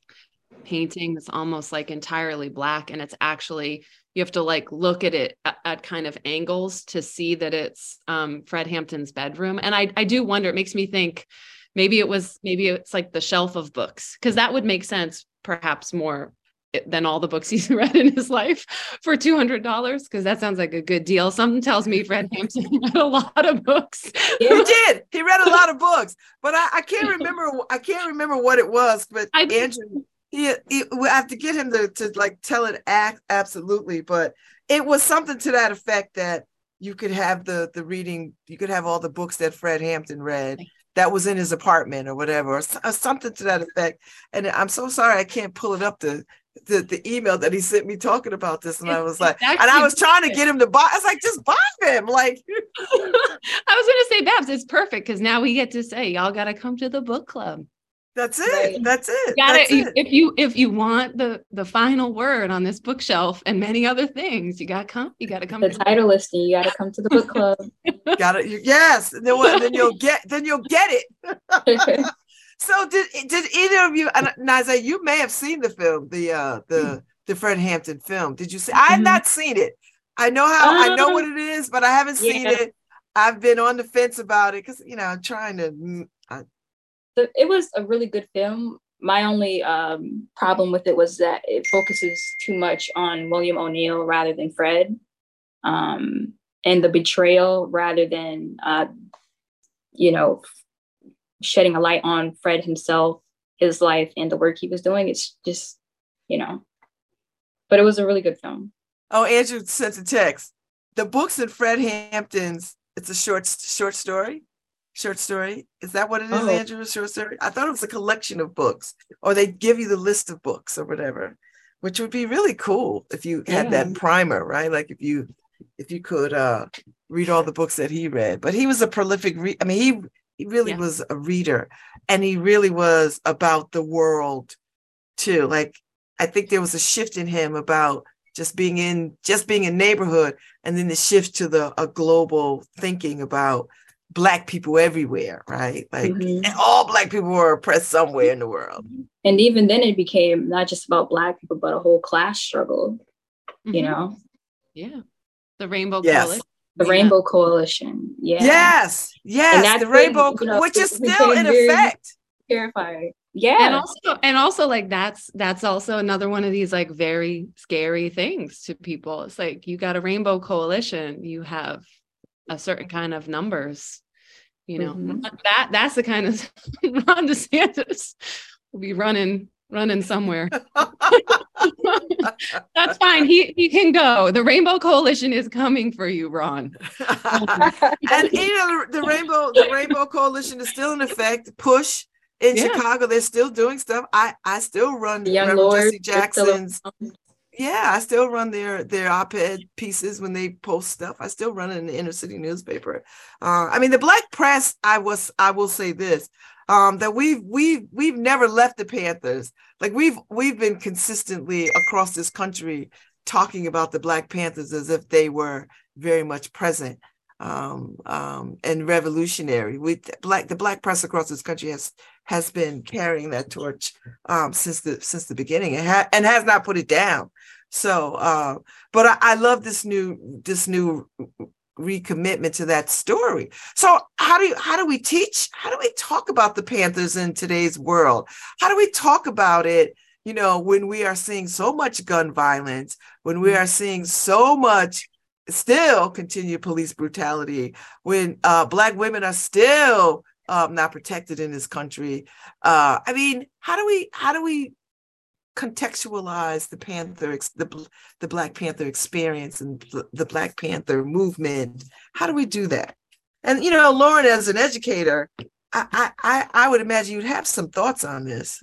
painting that's almost like entirely black. And it's actually, you have to like look at it at, at kind of angles to see that it's um, Fred Hampton's bedroom. And I, I do wonder, it makes me think maybe it was, maybe it's like the shelf of books, because that would make sense perhaps more eh, than all the books he's read in his life for $200 because that sounds like a good deal. Something tells me Fred Hampton read a lot of books. he did. He read a lot of books, but I, I can't remember. I can't remember what it was. But I, Andrew, he, we have to get him to, to like tell it act absolutely. But it was something to that effect that you could have the the reading. You could have all the books that Fred Hampton read that was in his apartment or whatever, or, or something to that effect. And I'm so sorry I can't pull it up the. The, the email that he sent me talking about this, and I was like, and I was trying to get him to buy. I was like, just buy them, like I was gonna say, Babs, it's perfect because now we get to say y'all gotta come to the book club. That's it. That's it. Gotta That's if, it. if you if you want the the final word on this bookshelf and many other things, you gotta come. You gotta come. The to title listing, you got to come to the book club. Got it. Yes. Then what? Then you'll get. Then you'll get it. so did did either of you? And Naza, you may have seen the film, the uh the the Fred Hampton film. Did you see? I have not seen it. I know how. I know what it is, but I haven't seen Yeah. it. I've been on the fence about it because you know I'm trying to. mm, I, So it was a really good film. My only um, problem with it was that it focuses too much on William O'Neal rather than Fred, um, and the betrayal rather than, uh, you know, shedding a light on Fred himself, his life, and the work he was doing. It's just, you know, but it was a really good film. oh, Andrew sent a text. The books in Fred Hampton's. It's a short short story. Short story. Is that what it is, Oh. Andrew? A short story. I thought it was a collection of books, or they give you the list of books or whatever, which would be really cool if you had Yeah. that primer, right? Like if you if you could uh read all the books that he read. But he was a prolific re- I mean, he he really Yeah. was a reader and he really was about the world too. Like I think there was a shift in him about just being in just being a neighborhood and then the shift to the a global thinking about black people everywhere, right? Like Mhm. and all black people were oppressed somewhere in the world. And even then, it became not just about Black people, but a whole class struggle. You Mhm. know, Yeah. The Rainbow Yes. Coalition. the Yeah. Rainbow Coalition. Yeah. Yes, yes, that's the when, rainbow, you know, which is still in effect. Terrifying. Yeah. And also and also like that's that's also another one of these like very scary things to people. It's like you got a rainbow coalition, you have a certain kind of numbers, you know. Mhm. That that's the kind of Ron DeSantis We'll be running, running somewhere. That's fine. He he can go. The Rainbow Coalition is coming for you, Ron. and you know the rainbow the rainbow coalition is still in effect push in Yeah. chicago they're still doing stuff i i still run The Young Reverend Lords jesse jackson's yeah i still run their their op-ed pieces when they post stuff i still run it in the inner city newspaper uh, i mean the black press i was i will say this um, that we've we've we've never left the panthers like we've we've been consistently across this country talking about the black panthers as if they were very much present um, um, and revolutionary. We black the black press across this country has has been carrying that torch um, since the since the beginning and, ha- and has not put it down. So, uh, but I, I love this new this new recommitment to that story. So, how do you, how do we teach? How do we talk about the Panthers in today's world? How do we talk about it? You know, when we are seeing so much gun violence, when we are seeing so much still continued police brutality, when uh, Black women are still um, not protected in this country. Uh, I mean, how do we how do we contextualize the Panther the the Black Panther experience and the Black Panther movement? How do we do that? And you know, Lauren, as an educator, I I I, would imagine you'd have some thoughts on this.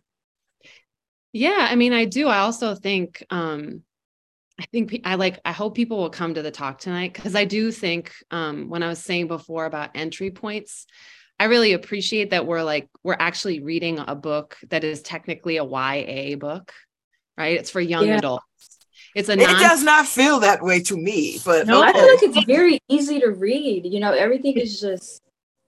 Yeah, I mean, I do. I also think, um, I think I like, I hope people will come to the talk tonight because I do think, um, when I was saying before about entry points, I really appreciate that we're like, we're actually reading a book that is technically a YA book, right? It's for young Yeah. adults. It's a It does not feel that way to me, but No, I feel like it's very easy to read. You know, everything is just,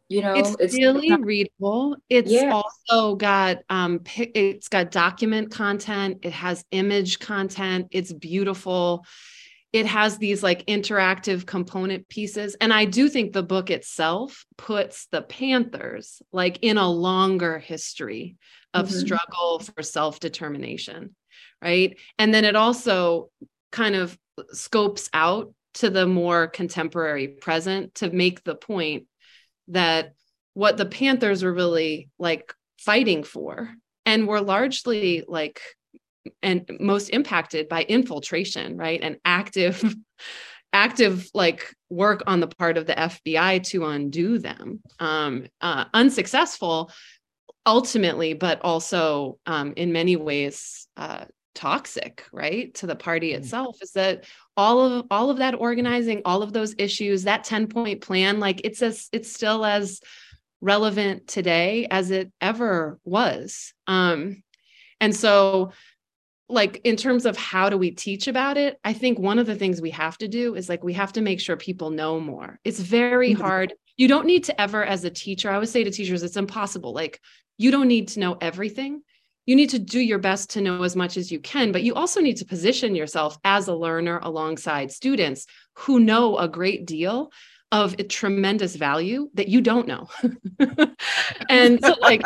you know, it's really readable. It's Yeah. also got um it's got document content, it has image content, it's beautiful. It has these like interactive component pieces and I do think the book itself puts the Panthers like in a longer history of Mhm. struggle for self-determination, right? And then it also kind of scopes out to the more contemporary present to make the point that what the Panthers were really like fighting for and were largely like and most impacted by infiltration, right? And active active like work on the part of the FBI to undo them. Um uh unsuccessful ultimately but also um in many ways uh toxic right to the party itself is that all of all of that organizing all of those issues that 10 point plan like it's as it's still as relevant today as it ever was um and so like in terms of how do we teach about it i think one of the things we have to do is like we have to make sure people know more. It's very Mhm. hard. You don't need to ever as a teacher i always say to teachers it's impossible. Like you don't need to know everything. You need to do your best to know as much as you can but you also need to position yourself as a learner alongside students who know a great deal of a tremendous value that you don't know. And so like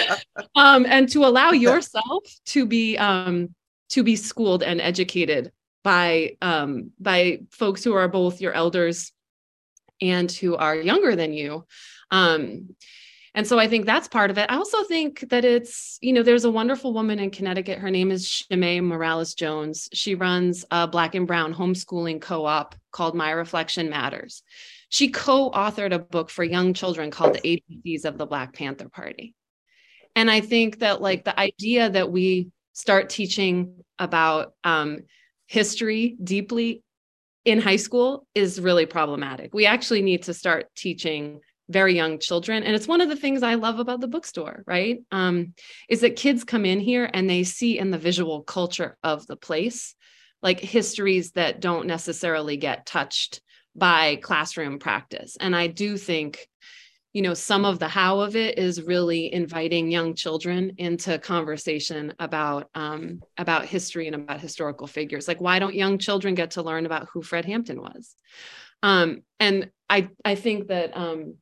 um and to allow yourself to be um to be schooled and educated by um by folks who are both your elders and who are younger than you um and so I think that's part of it. I also think that it's, you know, there's a wonderful woman in Connecticut. Her name is Shimei Morales Jones. She runs a black and brown homeschooling co op called My Reflection Matters. She co authored a book for young children called The ABCs of the Black Panther Party. And I think that, like, the idea that we start teaching about um, history deeply in high school is really problematic. We actually need to start teaching very young children. And it's one of the things i love about the bookstore right? Um, is that kids come in here and they see in the visual culture of the place like histories that don't necessarily get touched by classroom practice. And i do think you know some of the how of it is really inviting young children into conversation about um, about history and about historical figures. Like why don't young children get to learn about who fred hampton was? Um, and i i think that um,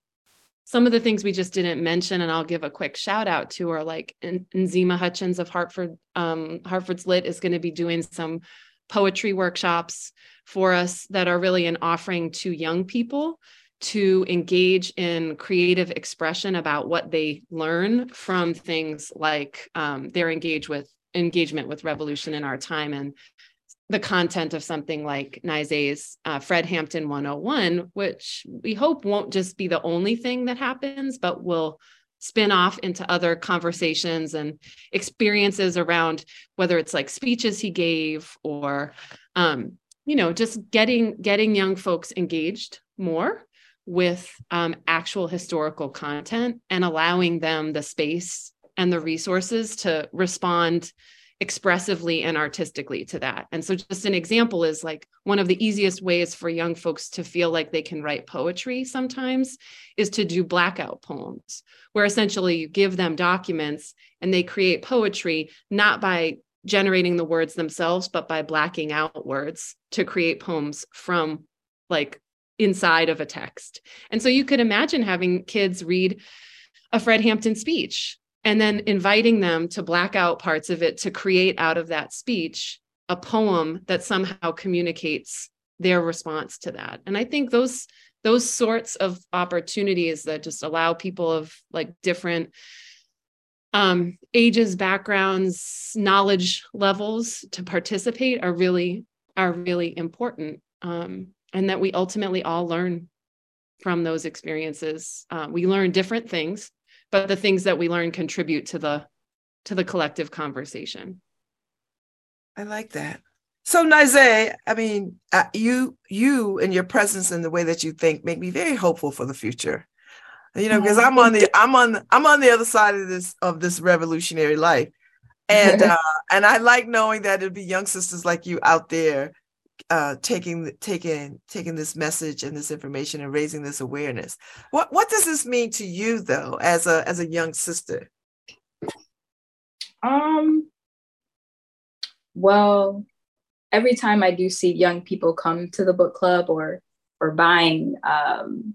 some of the things we just didn't mention, and I'll give a quick shout out to are like Nzima Hutchins of Hartford, um, Hartford's Lit is going to be doing some poetry workshops for us that are really an offering to young people to engage in creative expression about what they learn from things like um, their engage with engagement with revolution in our time and the content of something like Nize's uh, Fred Hampton 101, which we hope won't just be the only thing that happens, but will spin off into other conversations and experiences around whether it's like speeches he gave or um, you know just getting getting young folks engaged more with um, actual historical content and allowing them the space and the resources to respond expressively and artistically to that. And so, just an example is like one of the easiest ways for young folks to feel like they can write poetry sometimes is to do blackout poems, where essentially you give them documents and they create poetry not by generating the words themselves, but by blacking out words to create poems from like inside of a text. And so you could imagine having kids read a Fred Hampton speech and then inviting them to black out parts of it to create out of that speech a poem that somehow communicates their response to that and i think those those sorts of opportunities that just allow people of like different um, ages backgrounds knowledge levels to participate are really are really important um, and that we ultimately all learn from those experiences. Uh, we learn different things but the things that we learn contribute to the to the collective conversation. I like that. So Nize, I mean, uh, you you and your presence and the way that you think make me very hopeful for the future. You know, because I'm on the I'm on I'm on the other side of this of this revolutionary life, and uh, and I like knowing that it'll be young sisters like you out there uh, taking taking taking this message and this information and raising this awareness. What what does this mean to you though, as a as a young sister? Um. Well, every time I do see young people come to the book club or or buying um,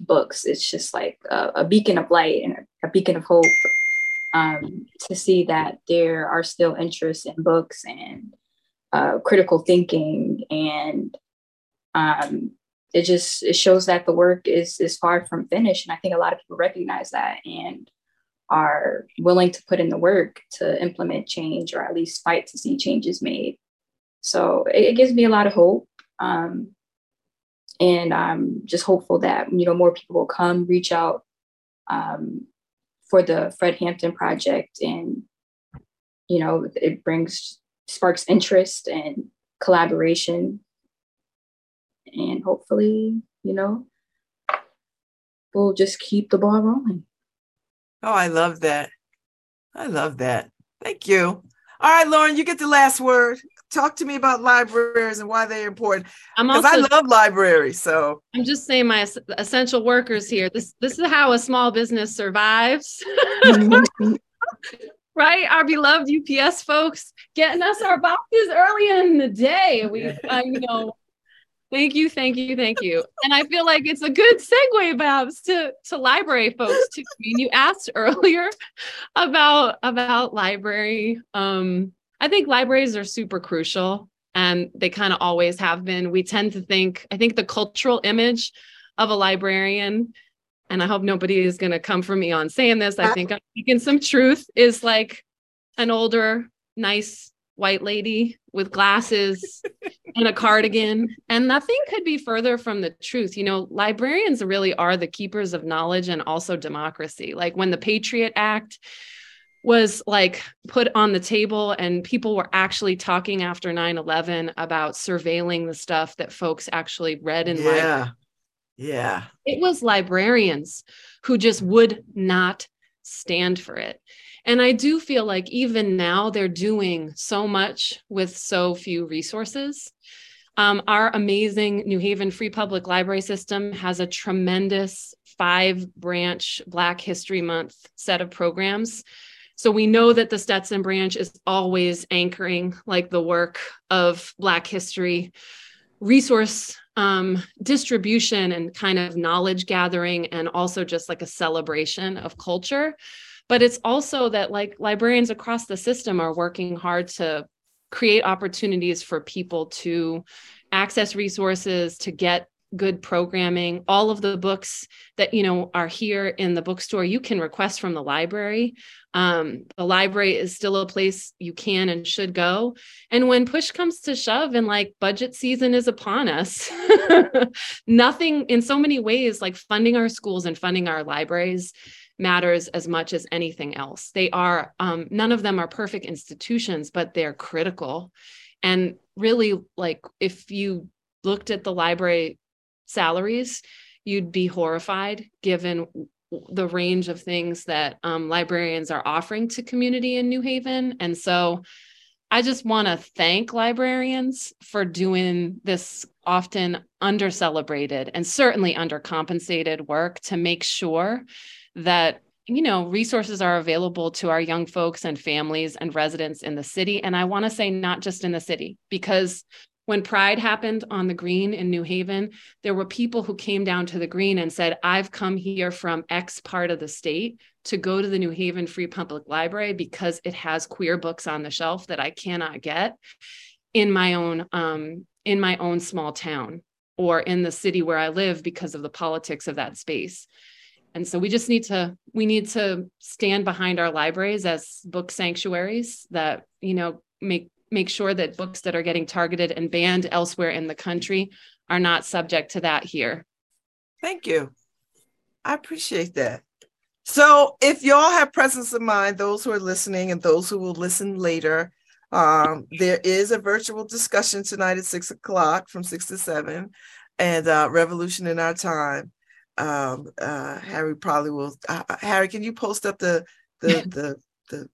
books, it's just like a, a, beacon of light and a, beacon of hope um, to see that there are still interests in books and uh, critical thinking and um, it just it shows that the work is is far from finished. And i think a lot of people recognize that and are willing to put in the work to implement change or at least fight to see changes made. So it, it gives me a lot of hope um, and i'm just hopeful that you know more people will come reach out um, for the fred hampton project and you know it brings sparks interest and collaboration. And hopefully, you know, we'll just keep the ball rolling. Oh, I love that. I love that. Thank you. All right, Lauren, you get the last word. Talk to me about libraries and why they're important. Because I love libraries. So I'm just saying, my essential workers here. This this is how a small business survives. Mm-hmm. right? Our beloved UPS folks getting us our boxes early in the day. We, I you know, thank you, thank you, thank you. And I feel like it's a good segue, Babs, to to library folks too. I mean, you asked earlier about about library. Um, I think libraries are super crucial, and they kind of always have been. We tend to think, I think, the cultural image of a librarian and I hope nobody is going to come for me on saying this. I uh, think I'm speaking some truth is like an older, nice white lady with glasses and a cardigan. And nothing could be further from the truth. You know, librarians really are the keepers of knowledge and also democracy. Like when the Patriot Act was like put on the table and people were actually talking after 9-11 about surveilling the stuff that folks actually read in yeah. Yeah. It was librarians who just would not stand for it. And I do feel like even now they're doing so much with so few resources. Um, our amazing New Haven Free Public Library system has a tremendous five branch Black History Month set of programs. So we know that the Stetson branch is always anchoring like the work of Black history resource um, distribution and kind of knowledge gathering, and also just like a celebration of culture. But it's also that like librarians across the system are working hard to create opportunities for people to access resources, to get good programming. All of the books that you know are here in the bookstore, you can request from the library. Um, the library is still a place you can and should go. And when push comes to shove and like budget season is upon us, nothing in so many ways, like funding our schools and funding our libraries matters as much as anything else. They are, um, none of them are perfect institutions, but they're critical. And really, like, if you looked at the library salaries, you'd be horrified given the range of things that um, librarians are offering to community in New Haven. And so I just want to thank librarians for doing this often under celebrated and certainly undercompensated work to make sure that you know resources are available to our young folks and families and residents in the city and i want to say not just in the city because when pride happened on the green in new haven there were people who came down to the green and said i've come here from x part of the state to go to the new haven free public library because it has queer books on the shelf that i cannot get in my own um, in my own small town or in the city where i live because of the politics of that space. And so we just need to we need to stand behind our libraries as book sanctuaries that you know make make sure that books that are getting targeted and banned elsewhere in the country are not subject to that here. Thank you. I appreciate that. So if y'all have presence of mind those who are listening and those who will listen later um, there is a virtual discussion tonight at six o'clock from six to seven and uh, revolution in our time. Um, uh, Harry probably will. Uh, uh Harry, can you post up the the the the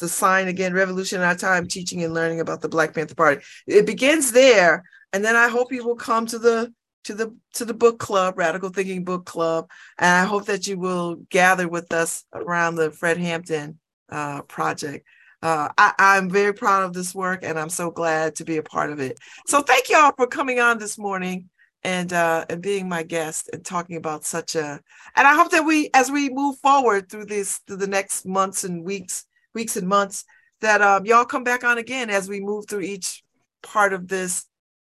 the sign again? Revolution in our time, teaching and learning about the Black Panther Party. It begins there, and then I hope you will come to the to the to the book club, Radical Thinking Book Club, and I hope that you will gather with us around the Fred Hampton uh, project. Uh, I, am very proud of this work, and I'm so glad to be a part of it. So thank y'all for coming on this morning and uh, and being my guest and talking about such a and I hope that we as we move forward through this through the next months and weeks weeks and months that um, y'all come back on again as we move through each part of this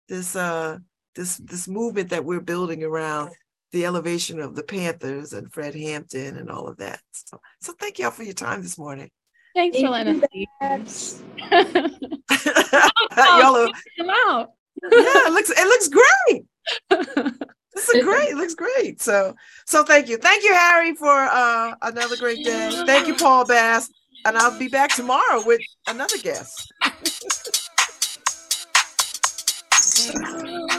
this uh this this movement that we're building around the elevation of the Panthers and Fred Hampton and all of that. So, so thank y'all for your time this morning. Thanks for letting us. y'all are, come out. yeah, it looks it looks great. this is great. It looks great. So, so thank you. Thank you, Harry, for uh, another great day. Thank you, Paul Bass. And I'll be back tomorrow with another guest.